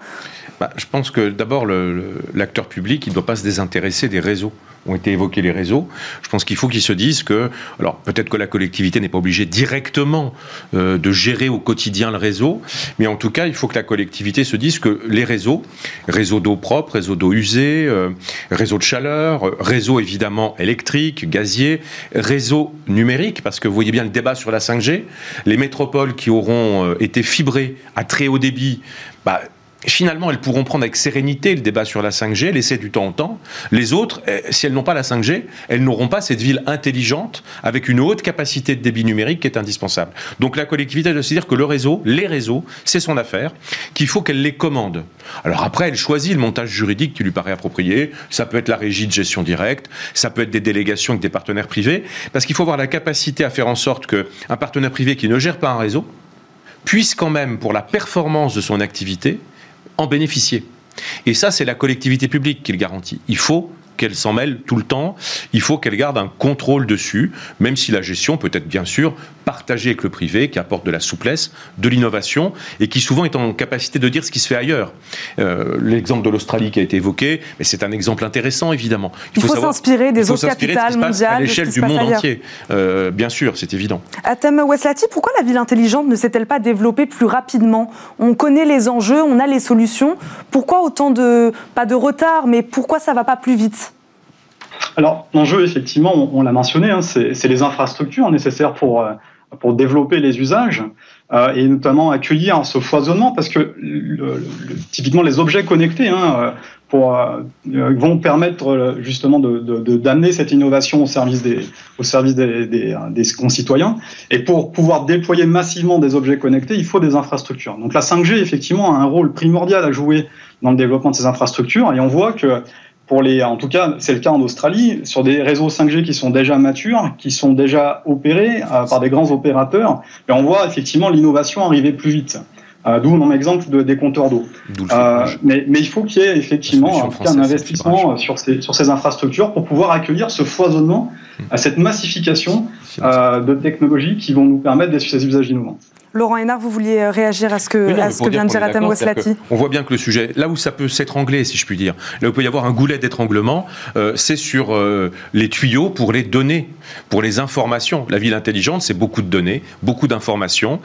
Bah, Je pense que d'abord, l'acteur public, il ne doit pas se désintéresser des réseaux ont été évoqués les réseaux. Je pense qu'il faut qu'ils se disent que, alors peut-être que la collectivité n'est pas obligée directement euh, de gérer au quotidien le réseau, mais en tout cas, il faut que la collectivité se dise que les réseaux, réseau d'eau propre, réseau d'eau usée, euh, réseau de chaleur, réseau évidemment électrique, gazier, réseau numérique, parce que vous voyez bien le débat sur la 5G, les métropoles qui auront euh, été fibrées à très haut débit, bah, finalement, elles pourront prendre avec sérénité le débat sur la 5G, laisser du temps au temps. Les autres, eh, si elles n'ont pas la 5G, elles n'auront pas cette ville intelligente avec une haute capacité de débit numérique qui est indispensable. Donc la collectivité doit se dire que le réseau, les réseaux, c'est son affaire, qu'il faut qu'elle les commande. Alors après, elle choisit le montage juridique qui lui paraît approprié. Ça peut être la régie de gestion directe, ça peut être des délégations avec des partenaires privés, parce qu'il faut avoir la capacité à faire en sorte qu'un partenaire privé qui ne gère pas un réseau puisse quand même, pour la performance de son activité, en bénéficier. Et ça, c'est la collectivité publique qui le garantit. Il faut qu'elle s'en mêle tout le temps. Il faut qu'elle garde un contrôle dessus, même si la gestion peut être bien sûr partagée avec le privé, qui apporte de la souplesse, de l'innovation, et qui souvent est en capacité de dire ce qui se fait ailleurs. Euh, l'exemple de l'Australie qui a été évoqué, mais c'est un exemple intéressant évidemment. Il faut, s'inspirer des autres capitales mondiales, à l'échelle du monde entier. Euh, bien sûr, c'est évident. Atem Weslati, pourquoi la ville intelligente ne s'est-elle pas développée plus rapidement? On connaît les enjeux, on a les solutions. Pourquoi autant de pas de retard, mais pourquoi ça va pas plus vite? Alors, l'enjeu, effectivement, on, l'a mentionné, hein, c'est les infrastructures nécessaires pour, euh, pour développer les usages euh, et notamment accueillir ce foisonnement parce que typiquement les objets connectés hein, euh, vont permettre justement d'amener de, cette innovation au service, des, au service des, des, des, concitoyens. Et pour pouvoir déployer massivement des objets connectés, il faut des infrastructures. Donc la 5G, effectivement, a un rôle primordial à jouer dans le développement de ces infrastructures. Et on voit que pour les, en tout cas, c'est le cas en Australie, sur des réseaux 5G qui sont déjà matures, qui sont déjà opérés euh, par des grands opérateurs, et on voit effectivement l'innovation arriver plus vite. Euh, D'où mon exemple de, des compteurs d'eau. Euh, mais, mais, il faut qu'il y ait effectivement un investissement sur ces, sur ces infrastructures pour pouvoir accueillir ce foisonnement, à cette massification euh, de technologies qui vont nous permettre d'être ces usages innovants. Laurent Hénard, vous vouliez euh, réagir à ce que, ce que vient de dire Atem Weslati On voit bien que le sujet, là où ça peut s'étrangler, si je puis dire, là où il peut y avoir un goulet d'étranglement, euh, c'est sur euh, les tuyaux pour les données, pour les informations. La ville intelligente, c'est beaucoup de données, beaucoup d'informations,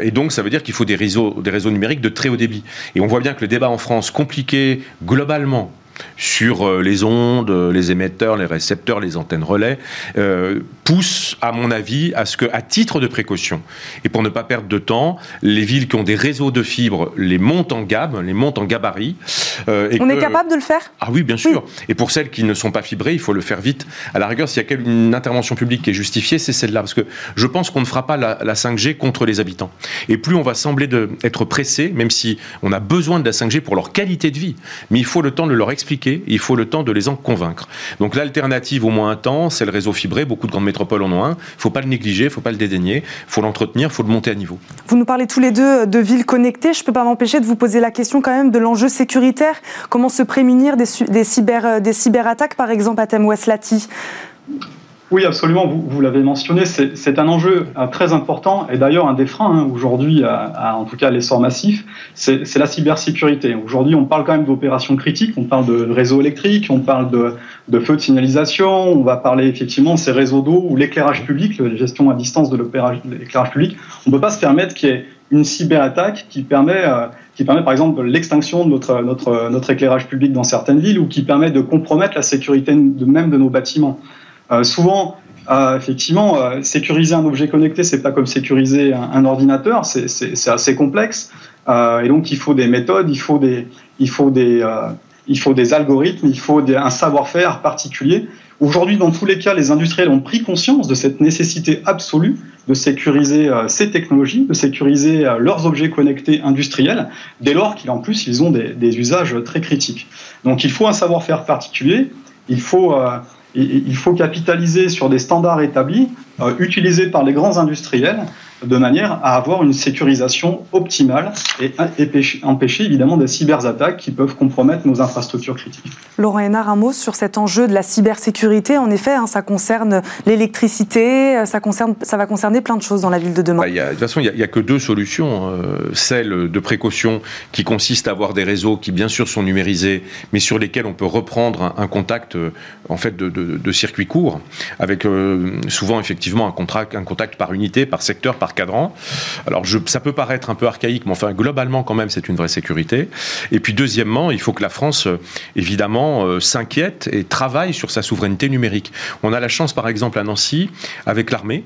et donc ça veut dire qu'il faut des réseaux, des réseaux numériques de très haut débit. Et on voit bien que le débat en France, compliqué globalement, sur euh, les ondes, euh, les émetteurs, les récepteurs, les antennes relais, euh, pousse, à mon avis, à ce que, à titre de précaution, et pour ne pas perdre de temps, les villes qui ont des réseaux de fibres les montent en gamme, les montent en gabarit. On est capable de le faire? Ah oui, bien sûr. Et pour celles qui ne sont pas fibrées, il faut le faire vite. À la rigueur, s'il y a une intervention publique qui est justifiée, c'est celle-là, parce que je pense qu'on ne fera pas la, 5G contre les habitants. Et plus on va sembler de, être pressé, même si on a besoin de la 5G pour leur qualité de vie, mais il faut le temps de leur expliquer il faut le temps de les en convaincre. Donc l'alternative au moins un temps, c'est le réseau fibré. Beaucoup de grandes en. Il ne faut pas le négliger, il ne faut pas le dédaigner. Il faut l'entretenir, il faut le monter à niveau. Vous nous parlez tous les deux de villes connectées. Je ne peux pas m'empêcher de vous poser la question quand même de l'enjeu sécuritaire. Comment se prémunir des, cyber, euh, des cyberattaques, par exemple, à Thème Lati? Oui, absolument. Vous, l'avez mentionné, c'est un enjeu euh, très important et d'ailleurs un des freins hein, aujourd'hui, à, en tout cas l'essor massif, c'est la cybersécurité. Aujourd'hui, on parle quand même d'opérations critiques, on parle de réseaux électriques, on parle de, feux de signalisation, on va parler effectivement de ces réseaux d'eau ou l'éclairage public, la gestion à distance de l'éclairage public. On ne peut pas se permettre qu'il y ait une cyberattaque qui permet, euh, qui permet par exemple l'extinction de notre, notre, éclairage public dans certaines villes ou qui permet de compromettre la sécurité même de nos bâtiments. Euh, souvent, euh, effectivement, euh, sécuriser un objet connecté, c'est pas comme sécuriser un, ordinateur, c'est assez complexe. et donc, il faut des méthodes, il faut des, il faut des, il faut des algorithmes, il faut un savoir-faire particulier. Aujourd'hui, dans tous les cas, les industriels ont pris conscience de cette nécessité absolue de sécuriser ces technologies, de sécuriser leurs objets connectés industriels, dès lors qu'en plus, ils ont des, des, usages très critiques. Donc, il faut un savoir-faire particulier, il faut il faut capitaliser sur des standards établis, euh, utilisés par les grands industriels, de manière à avoir une sécurisation optimale et empêcher évidemment des cyberattaques qui peuvent compromettre nos infrastructures critiques. Laurent Hénard, un mot sur cet enjeu de la cybersécurité. En effet, hein, ça concerne l'électricité, ça, concerne, ça va concerner plein de choses dans la ville de demain. Bah, de toute façon, il n'y a, que deux solutions. Euh, celle de précaution qui consiste à avoir des réseaux qui bien sûr sont numérisés, mais sur lesquels on peut reprendre un, contact euh, en fait de, circuit court, avec euh, souvent effectivement un, un contact par unité, par secteur, par Alors ça peut paraître un peu archaïque, mais enfin globalement quand même c'est une vraie sécurité. Et puis deuxièmement, il faut que la France évidemment euh, s'inquiète et travaille sur sa souveraineté numérique. On a la chance par exemple à Nancy avec l'armée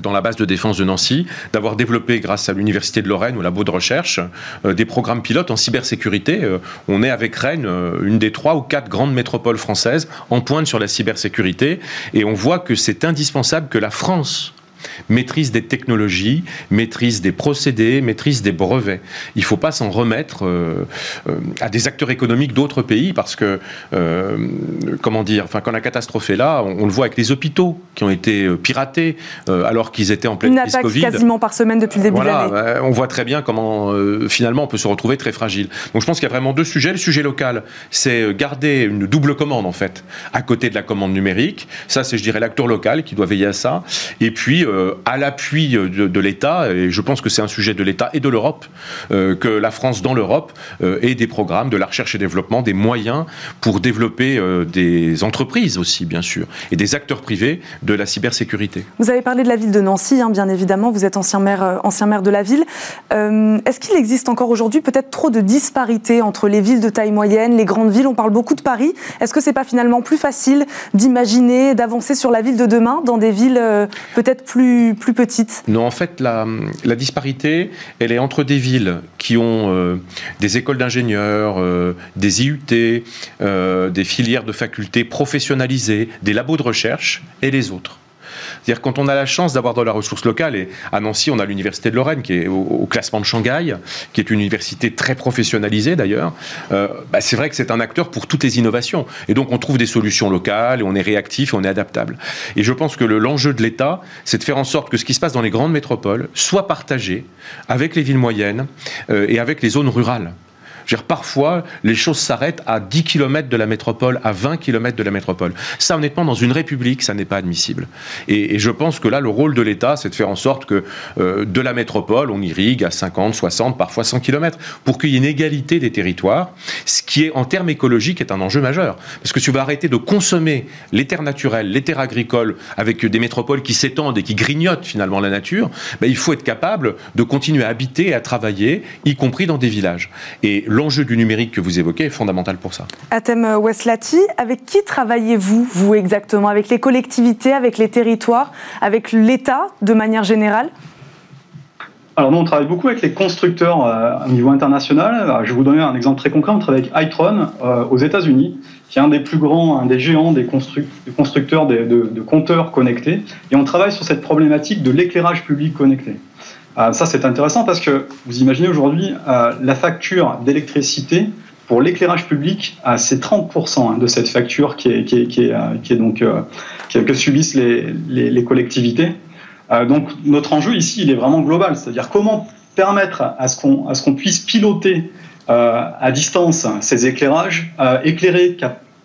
dans la base de défense de Nancy, d'avoir développé, grâce à l'Université de Lorraine, au labo de recherche, euh, des programmes pilotes en cybersécurité. Euh, on est avec Rennes, une des trois ou quatre grandes métropoles françaises, en pointe sur la cybersécurité, et on voit que c'est indispensable que la France maîtrise des technologies, maîtrise des procédés, maîtrise des brevets. Il ne faut pas s'en remettre euh, euh, à des acteurs économiques d'autres pays parce que, euh, comment dire, enfin, quand la catastrophe est là, on, le voit avec les hôpitaux qui ont été piratés alors qu'ils étaient en pleine crise Covid. Une quasiment par semaine depuis le début de l'année. on voit très bien comment finalement on peut se retrouver très fragile. Donc je pense qu'il y a vraiment deux sujets. Le sujet local, c'est garder une double commande en fait à côté de la commande numérique. Ça, c'est je dirais l'acteur local qui doit veiller à ça. Et puis à l'appui de, l'État, et je pense que c'est un sujet de l'État et de l'Europe, que la France dans l'Europe ait des programmes de la recherche et développement, des moyens pour développer des entreprises aussi, bien sûr, et des acteurs privés de la cybersécurité. Vous avez parlé de la ville de Nancy, hein, bien évidemment, vous êtes ancien maire, ancien maire de la ville. Est-ce qu'il existe encore aujourd'hui peut-être trop de disparités entre les villes de taille moyenne, les grandes villes? On parle beaucoup de Paris. Est-ce que c'est pas finalement plus facile d'imaginer, d'avancer sur la ville de demain dans des villes euh, peut-être plus, plus Non, en fait, la, disparité, elle est entre des villes qui ont euh, des écoles d'ingénieurs, euh, des IUT, des filières de facultés professionnalisées, des labos de recherche, et les autres. C'est-à-dire quand on a la chance d'avoir de la ressource locale, et à Nancy, on a l'université de Lorraine qui est au, classement de Shanghai, qui est une université très professionnalisée d'ailleurs, euh, bah, c'est vrai que c'est un acteur pour toutes les innovations. Et donc on trouve des solutions locales, et on est réactif, et on est adaptable. Et je pense que l'enjeu de l'État, c'est de faire en sorte que ce qui se passe dans les grandes métropoles soit partagé avec les villes moyennes euh, et avec les zones rurales parfois, les choses s'arrêtent à 10 km de la métropole, à 20 km de la métropole. Ça, honnêtement, dans une république, ça n'est pas admissible. Et, je pense que là, le rôle de l'État, c'est de faire en sorte que euh, de la métropole, on irrigue à 50, 60, parfois 100 km, pour qu'il y ait une égalité des territoires, ce qui est, en termes écologiques, est un enjeu majeur. Parce que si tu vas arrêter de consommer les terres naturelles, les terres agricoles, avec des métropoles qui s'étendent et qui grignotent finalement la nature, ben, il faut être capable de continuer à habiter et à travailler, y compris dans des villages. Et l'enjeu du numérique que vous évoquez est fondamental pour ça. Atem Weslati, avec qui travaillez-vous, vous exactement? Avec les collectivités, avec les territoires, avec l'État de manière générale? Alors nous, on travaille beaucoup avec les constructeurs euh, au niveau international. Je vais vous donner un exemple très concret. On travaille avec Itron euh, aux États-Unis, qui est un des plus grands, un des géants des, constructeurs de, de, compteurs connectés. Et on travaille sur cette problématique de l'éclairage public connecté. Euh, ça, c'est intéressant parce que vous imaginez aujourd'hui euh, la facture d'électricité pour l'éclairage public, euh, c'est 30% hein, de cette facture qui est, que subissent les, les, collectivités. donc notre enjeu ici, il est vraiment global, c'est-à-dire comment permettre à ce qu'on à ce qu'on puisse piloter à distance ces éclairages, éclairer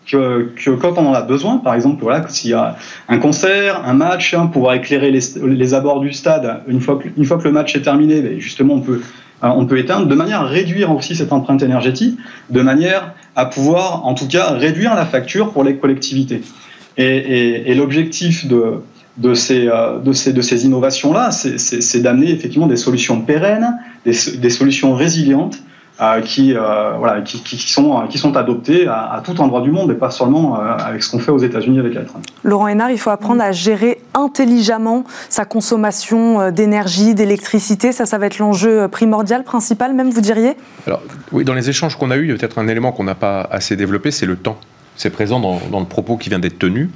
que, quand on en a besoin, par exemple, voilà, s'il y a un concert, un match, hein, pouvoir éclairer les, abords du stade, une fois que, le match est terminé, ben, justement, on peut, euh, on peut éteindre, de manière à réduire aussi cette empreinte énergétique, de manière à pouvoir, en tout cas, réduire la facture pour les collectivités. Et, l'objectif de, de ces, euh, de ces, de ces innovations-là, c'est d'amener effectivement des solutions pérennes, des, solutions résilientes, qui, euh, voilà, qui, qui, sont, qui sont adoptés à, à, tout endroit du monde et pas seulement euh, avec ce qu'on fait aux États-Unis avec l'iPhone. Laurent Hénard, il faut apprendre à gérer intelligemment sa consommation d'énergie, d'électricité. Ça, ça va être l'enjeu primordial, principal même, vous diriez? Alors, oui, dans les échanges qu'on a eus, il y a peut-être un élément qu'on n'a pas assez développé, c'est le temps c'est présent dans, dans, le propos qui vient d'être tenu.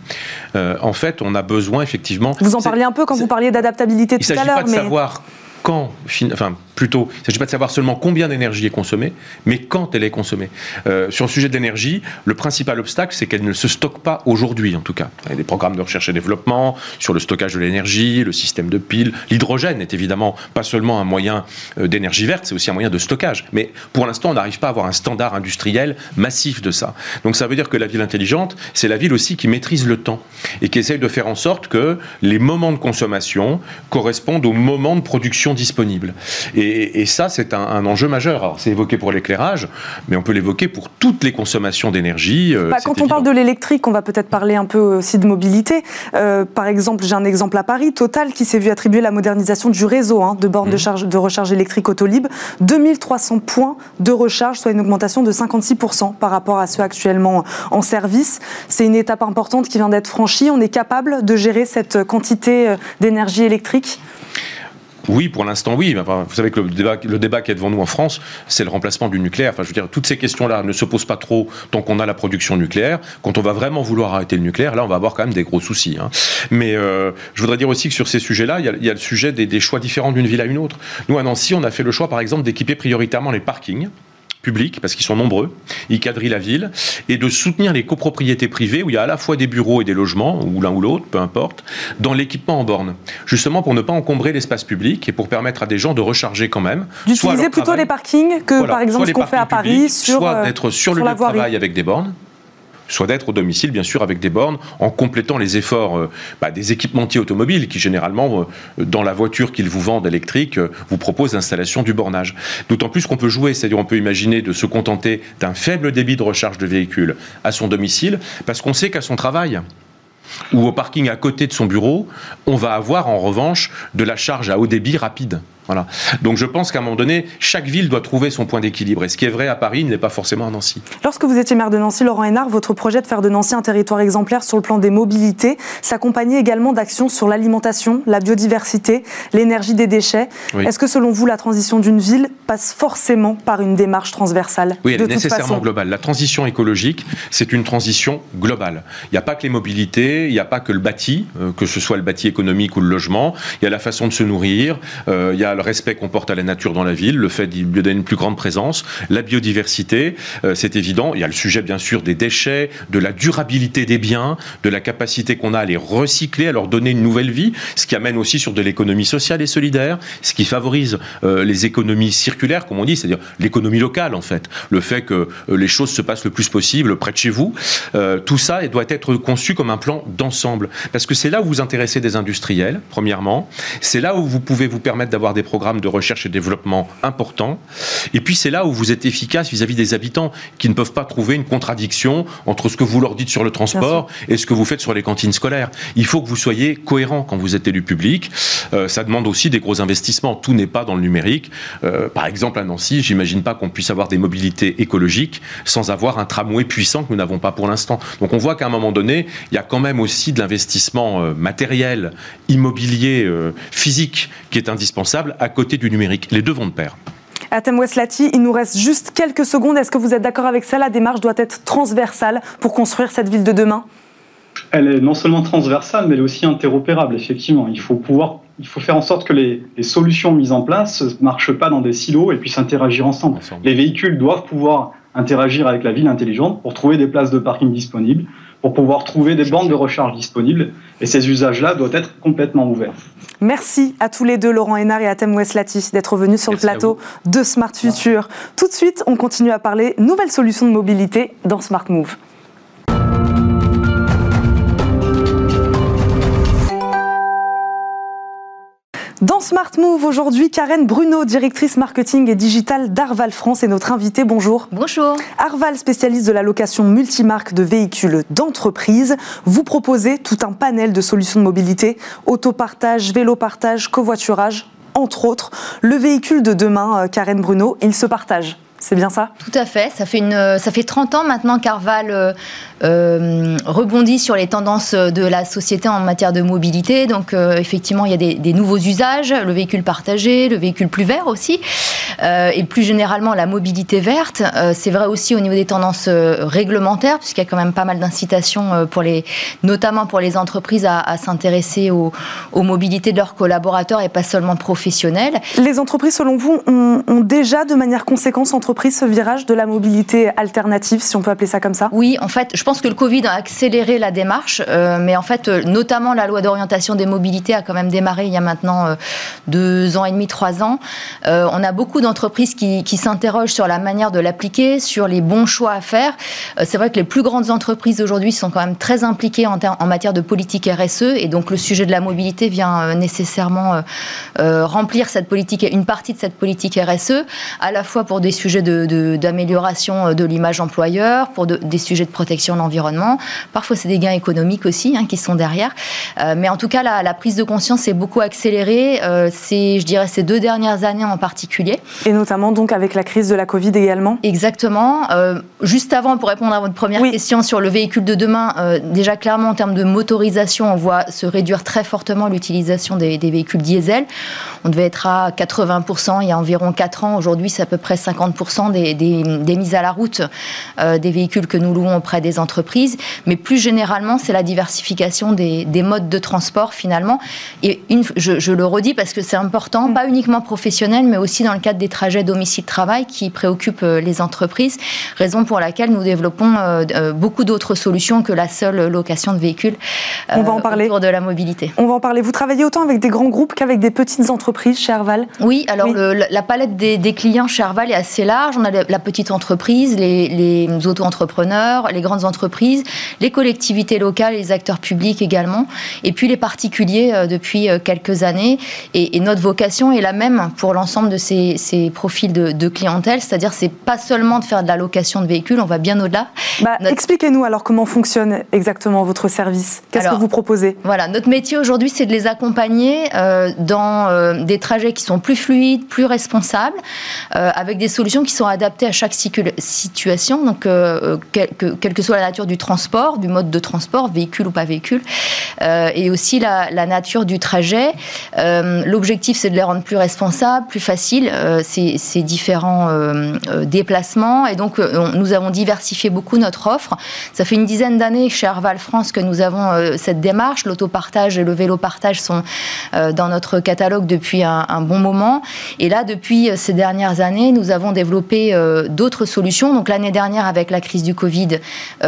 Euh, en fait, on a besoin effectivement. Vous en parliez un peu quand vous parliez d'adaptabilité tout à l'heure. Il ne s'agit pas de savoir quand, enfin plutôt, il ne s'agit pas de savoir seulement combien d'énergie est consommée, mais quand elle est consommée. Euh, sur le sujet de l'énergie, le principal obstacle, c'est qu'elle ne se stocke pas aujourd'hui, en tout cas. Il y a des programmes de recherche et développement sur le stockage de l'énergie, le système de piles. L'hydrogène est évidemment pas seulement un moyen euh, d'énergie verte, c'est aussi un moyen de stockage. Mais pour l'instant, on n'arrive pas à avoir un standard industriel massif de ça. Donc ça veut dire que la ville intelligente, c'est la ville aussi qui maîtrise le temps et qui essaye de faire en sorte que les moments de consommation correspondent aux moments de production disponibles. Et, ça, c'est un, enjeu majeur. c'est évoqué pour l'éclairage, mais on peut l'évoquer pour toutes les consommations d'énergie. Euh, bah, quand on parle de l'électrique, on va peut-être parler un peu aussi de mobilité. Euh, par exemple, j'ai un exemple à Paris, Total, qui s'est vu attribuer la modernisation du réseau hein, de bornes de, mmh. charge, de recharge électrique Autolib. 2300 points de recharge, soit une augmentation de 56% par rapport à ceux actuellement en service. C'est une étape importante qui vient d'être franchie. On est capable de gérer cette quantité euh, d'énergie électrique? Oui, pour l'instant, oui. vous savez que le débat, qui est devant nous en France, c'est le remplacement du nucléaire. Enfin, je veux dire, toutes ces questions-là ne se posent pas trop tant qu'on a la production nucléaire. Quand on va vraiment vouloir arrêter le nucléaire, là, on va avoir quand même des gros soucis. Hein. Mais euh, je voudrais dire aussi que sur ces sujets-là, il, y, a le sujet des, des choix différents d'une ville à une autre. Nous, à Nancy, on a fait le choix, par exemple, d'équiper prioritairement les parkings publics, parce qu'ils sont nombreux, ils quadrillent la ville, et de soutenir les copropriétés privées, où il y a à la fois des bureaux et des logements, ou l'un ou l'autre, peu importe, dans l'équipement en borne. Justement pour ne pas encombrer l'espace public et pour permettre à des gens de recharger quand même. D'utiliser plutôt les parkings que par exemple ce qu'on fait à Paris, sur, soit euh, d'être sur, le lieu de travail avec des bornes, soit d'être au domicile, bien sûr, avec des bornes, en complétant les efforts euh, bah, des équipementiers automobiles qui, généralement, euh, dans la voiture qu'ils vous vendent électrique, euh, vous proposent l'installation du bornage. D'autant plus qu'on peut jouer, c'est-à-dire on peut imaginer de se contenter d'un faible débit de recharge de véhicule à son domicile, parce qu'on sait qu'à son travail, ou au parking à côté de son bureau, on va avoir en revanche de la charge à haut débit rapide. Voilà. Donc je pense qu'à un moment donné, chaque ville doit trouver son point d'équilibre. Et ce qui est vrai à Paris n'est pas forcément à Nancy. Lorsque vous étiez maire de Nancy, Laurent Hénard, votre projet de faire de Nancy un territoire exemplaire sur le plan des mobilités s'accompagnait également d'actions sur l'alimentation, la biodiversité, l'énergie des déchets. Est-ce que selon vous, la transition d'une ville passe forcément par une démarche transversale? Oui, elle est nécessairement globale. La transition écologique, c'est une transition globale. Il n'y a pas que les mobilités, il n'y a pas que le bâti, euh, que ce soit le bâti économique ou le logement. Il y a la façon de se nourrir, euh, il y a le respect qu'on porte à la nature dans la ville, le fait d'y donner une plus grande présence, la biodiversité, euh, c'est évident. Il y a le sujet bien sûr des déchets, de la durabilité des biens, de la capacité qu'on a à les recycler, à leur donner une nouvelle vie, ce qui amène aussi sur de l'économie sociale et solidaire, ce qui favorise euh, les économies circulaires, comme on dit, c'est-à-dire l'économie locale en fait, le fait que euh, les choses se passent le plus possible près de chez vous. tout ça doit être conçu comme un plan d'ensemble, parce que c'est là où vous intéressez des industriels, premièrement, c'est là où vous pouvez vous permettre d'avoir des programmes de recherche et développement importants. Et puis c'est là où vous êtes efficace vis-à-vis des habitants qui ne peuvent pas trouver une contradiction entre ce que vous leur dites sur le transport et ce que vous faites sur les cantines scolaires. Il faut que vous soyez cohérent quand vous êtes élu public. Euh, ça demande aussi des gros investissements. Tout n'est pas dans le numérique. Euh, par exemple, à Nancy, j'imagine pas qu'on puisse avoir des mobilités écologiques sans avoir un tramway puissant que nous n'avons pas pour l'instant. Donc on voit qu'à un moment donné, il y a quand même aussi de l'investissement euh, matériel, immobilier, physique qui est indispensable à côté du numérique. Les deux vont de pair. Atem Weslati, il nous reste juste quelques secondes. Est-ce que vous êtes d'accord avec ça? La démarche doit être transversale pour construire cette ville de demain Elle est non seulement transversale, mais elle est aussi interopérable, effectivement. Il faut pouvoir il faut faire en sorte que les, solutions mises en place ne marchent pas dans des silos et puissent interagir ensemble. Les véhicules doivent pouvoir interagir avec la ville intelligente pour trouver des places de parking disponibles, pour pouvoir trouver des bandes de recharge disponibles. Et ces usages-là doivent être complètement ouverts. Merci à tous les deux, Laurent Hénard et Atem Weslati, d'être venus sur le plateau de Smart Future. Tout de suite, on continue à parler nouvelles solutions de mobilité dans Smart Move. Dans Smart Move aujourd'hui, Karen Bruno, directrice marketing et digital d'Arval France, est notre invitée. Bonjour. Bonjour. Arval, spécialiste de la location multimarque de véhicules d'entreprise. Vous proposez tout un panel de solutions de mobilité, autopartage, vélo-partage, covoiturage, entre autres. Le véhicule de demain, euh, Karen Bruno, il se partage. C'est bien ça? Tout à fait. Ça fait, une, ça fait 30 ans maintenant qu'Arval euh, euh, rebondit sur les tendances de la société en matière de mobilité. Donc, euh, effectivement, il y a des, nouveaux usages, le véhicule partagé, le véhicule plus vert aussi, et plus généralement la mobilité verte. C'est vrai aussi au niveau des tendances réglementaires, puisqu'il y a quand même pas mal d'incitations, pour les, notamment pour les entreprises, à, s'intéresser aux, mobilités de leurs collaborateurs et pas seulement professionnels. Les entreprises, selon vous, ont, ont déjà de manière conséquente entre pris ce virage de la mobilité alternative, si on peut appeler ça comme ça? Oui, en fait, je pense que le Covid a accéléré la démarche, euh, mais en fait, euh, notamment la loi d'orientation des mobilités a quand même démarré il y a maintenant euh, deux ans et demi, trois ans. on a beaucoup d'entreprises qui, s'interrogent sur la manière de l'appliquer, sur les bons choix à faire. C'est vrai que les plus grandes entreprises aujourd'hui sont quand même très impliquées en, matière de politique RSE, et donc le sujet de la mobilité vient nécessairement remplir cette politique, une partie de cette politique RSE, à la fois pour des sujets d'amélioration de, de l'image employeur, pour des sujets de protection de l'environnement. Parfois, c'est des gains économiques aussi hein, qui sont derrière. Euh, mais en tout cas, la, prise de conscience est beaucoup accélérée. Euh, c'est, je dirais, ces deux dernières années en particulier. Et notamment donc avec la crise de la Covid également. Exactement. Euh, juste avant, pour répondre à votre première question sur le véhicule de demain, déjà clairement en termes de motorisation, on voit se réduire très fortement l'utilisation des, des véhicules diesel. On devait être à 80% il y a environ 4 ans. Aujourd'hui, c'est à peu près 50% des, mises à la route euh, des véhicules que nous louons auprès des entreprises. Mais plus généralement, c'est la diversification des, modes de transport finalement. Et une, je, le redis parce que c'est important, mm. pas uniquement professionnel, mais aussi dans le cadre des trajets domicile-travail qui préoccupent euh, les entreprises. Raison pour laquelle nous développons euh, beaucoup d'autres solutions que la seule location de véhicules On va en parler. autour de la mobilité. On va en parler. Vous travaillez autant avec des grands groupes qu'avec des petites entreprises chez Arval Oui, alors la palette des, des clients chez Arval est assez large large. On a la petite entreprise, les, les auto-entrepreneurs, les grandes entreprises, les collectivités locales, les acteurs publics également, et puis les particuliers depuis quelques années. Et, notre vocation est la même pour l'ensemble de ces, profils de, clientèle, c'est-à-dire c'est pas seulement de faire de la location de véhicules, on va bien au-delà. Bah, expliquez-nous alors comment fonctionne exactement votre service. Qu'est-ce que vous proposez? Voilà, notre métier aujourd'hui, c'est de les accompagner euh, dans euh, des trajets qui sont plus fluides, plus responsables, euh, avec des solutions qui sont adaptées à chaque situation, donc quelle que soit la nature du transport, du mode de transport, véhicule ou pas véhicule, et aussi la, nature du trajet. L'objectif, c'est de les rendre plus responsables, plus faciles, ces, ces, différents déplacements, et donc nous avons diversifié beaucoup notre offre. Ça fait une dizaine d'années chez Arval France que nous avons euh, cette démarche. L'autopartage et le vélo-partage sont euh, dans notre catalogue depuis un, bon moment. Et là, depuis euh, ces dernières années, nous avons développé d'autres solutions. Donc l'année dernière, avec la crise du Covid,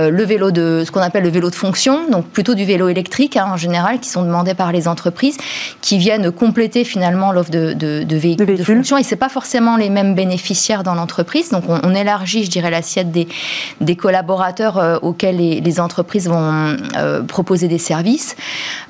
le vélo de ce qu'on appelle le vélo de fonction, donc plutôt du vélo électrique hein, en général, qui sont demandés par les entreprises, qui viennent compléter finalement l'offre de, de, véhicules de, fonction. Et c'est pas forcément les mêmes bénéficiaires dans l'entreprise. Donc on, on, élargit, je dirais, l'assiette des, des collaborateurs auxquels les, les entreprises vont proposer des services.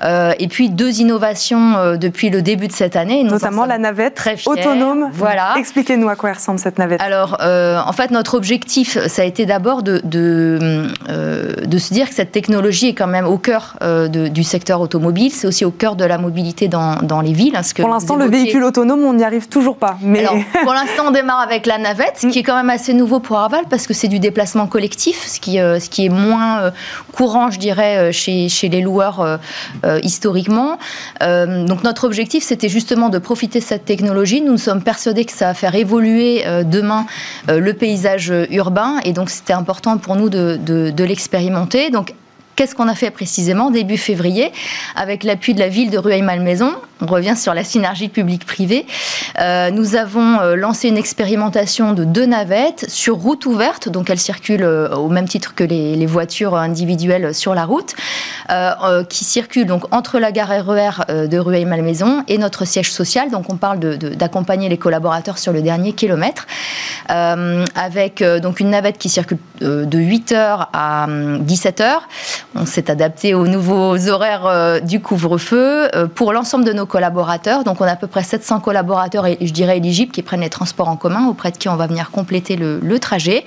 Euh, et puis deux innovations euh, depuis le début de cette année. Notamment la navette autonome. Voilà. Expliquez-nous à quoi ressemble cette navette. Alors, euh, en fait, notre objectif, ça a été d'abord de, de, de, se dire que cette technologie est quand même au cœur du secteur automobile. C'est aussi au cœur de la mobilité dans, dans les villes. Hein, pour l'instant, le véhicule autonome, on n'y arrive toujours pas. Mais... pour l'instant, on démarre avec la navette, ce qui est quand même assez nouveau pour Aval parce que c'est du déplacement collectif, ce qui, ce qui est moins courant, je dirais, chez, chez les loueurs euh, euh, historiquement. Euh, donc notre objectif, c'était justement de profiter de cette technologie. Nous, nous sommes persuadés que ça va faire évoluer demain le paysage urbain et donc c'était important pour nous de, de, de l'expérimenter. Donc Qu'est-ce qu'on a fait précisément début février avec l'appui de la ville de Rueil-Malmaison On revient sur la synergie publique-privée. Euh, nous avons euh, lancé une expérimentation de deux navettes sur route ouverte, donc elles circulent euh, au même titre que les, voitures individuelles sur la route, qui circulent donc entre la gare RER de Rueil-Malmaison et notre siège social. Donc on parle d'accompagner les collaborateurs sur le dernier kilomètre, avec donc une navette qui circule de 8h à 17h on s'est adapté aux nouveaux horaires euh, du couvre-feu euh, pour l'ensemble de nos collaborateurs. Donc on a à peu près 700 collaborateurs, je dirais éligibles, qui prennent les transports en commun, auprès de qui on va venir compléter le, trajet.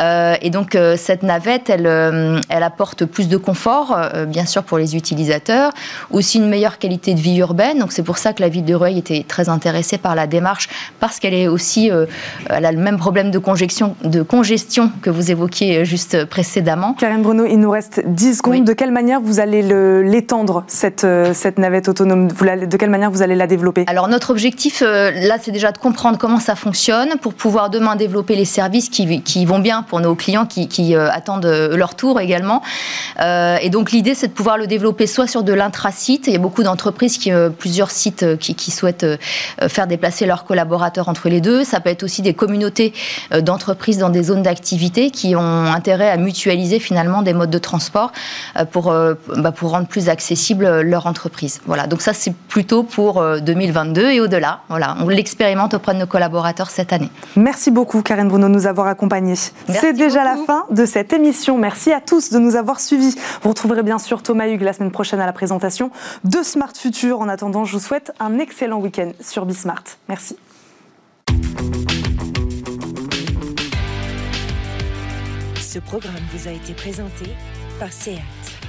Euh, et donc cette navette, elle apporte plus de confort, bien sûr pour les utilisateurs, aussi une meilleure qualité de vie urbaine. Donc c'est pour ça que la ville de Rueil était très intéressée par la démarche, parce qu'elle est aussi, elle a le même problème de congestion, de congestion que vous évoquiez juste précédemment. Karine Bruno, il nous reste 10 secondes. De quelle manière vous allez l'étendre, cette, euh, cette navette autonome? De quelle manière vous allez la développer? Alors, notre objectif, euh, là, c'est déjà de comprendre comment ça fonctionne pour pouvoir demain développer les services qui, qui vont bien pour nos clients qui, qui euh, attendent leur tour également. et donc, l'idée, c'est de pouvoir le développer soit sur de l'intrasite. Il y a beaucoup d'entreprises, qui, plusieurs sites qui, qui, souhaitent faire déplacer leurs collaborateurs entre les deux. Ça peut être aussi des communautés d'entreprises dans des zones d'activité qui ont intérêt à mutualiser finalement des modes de transport euh, pour, euh, bah, pour rendre plus accessible leur entreprise. Voilà, donc ça c'est plutôt pour 2022 euh, et au-delà. Voilà, on l'expérimente auprès de nos collaborateurs cette année. Merci beaucoup Karine Bruno de nous avoir accompagnés. C'est déjà la fin de cette émission. Merci à tous de nous avoir suivis. Vous retrouverez bien sûr Thomas Hugues la semaine prochaine à la présentation de Smart Future. En attendant, je vous souhaite un excellent week-end sur Bismart. Merci. Ce programme vous a été présenté par SEAT.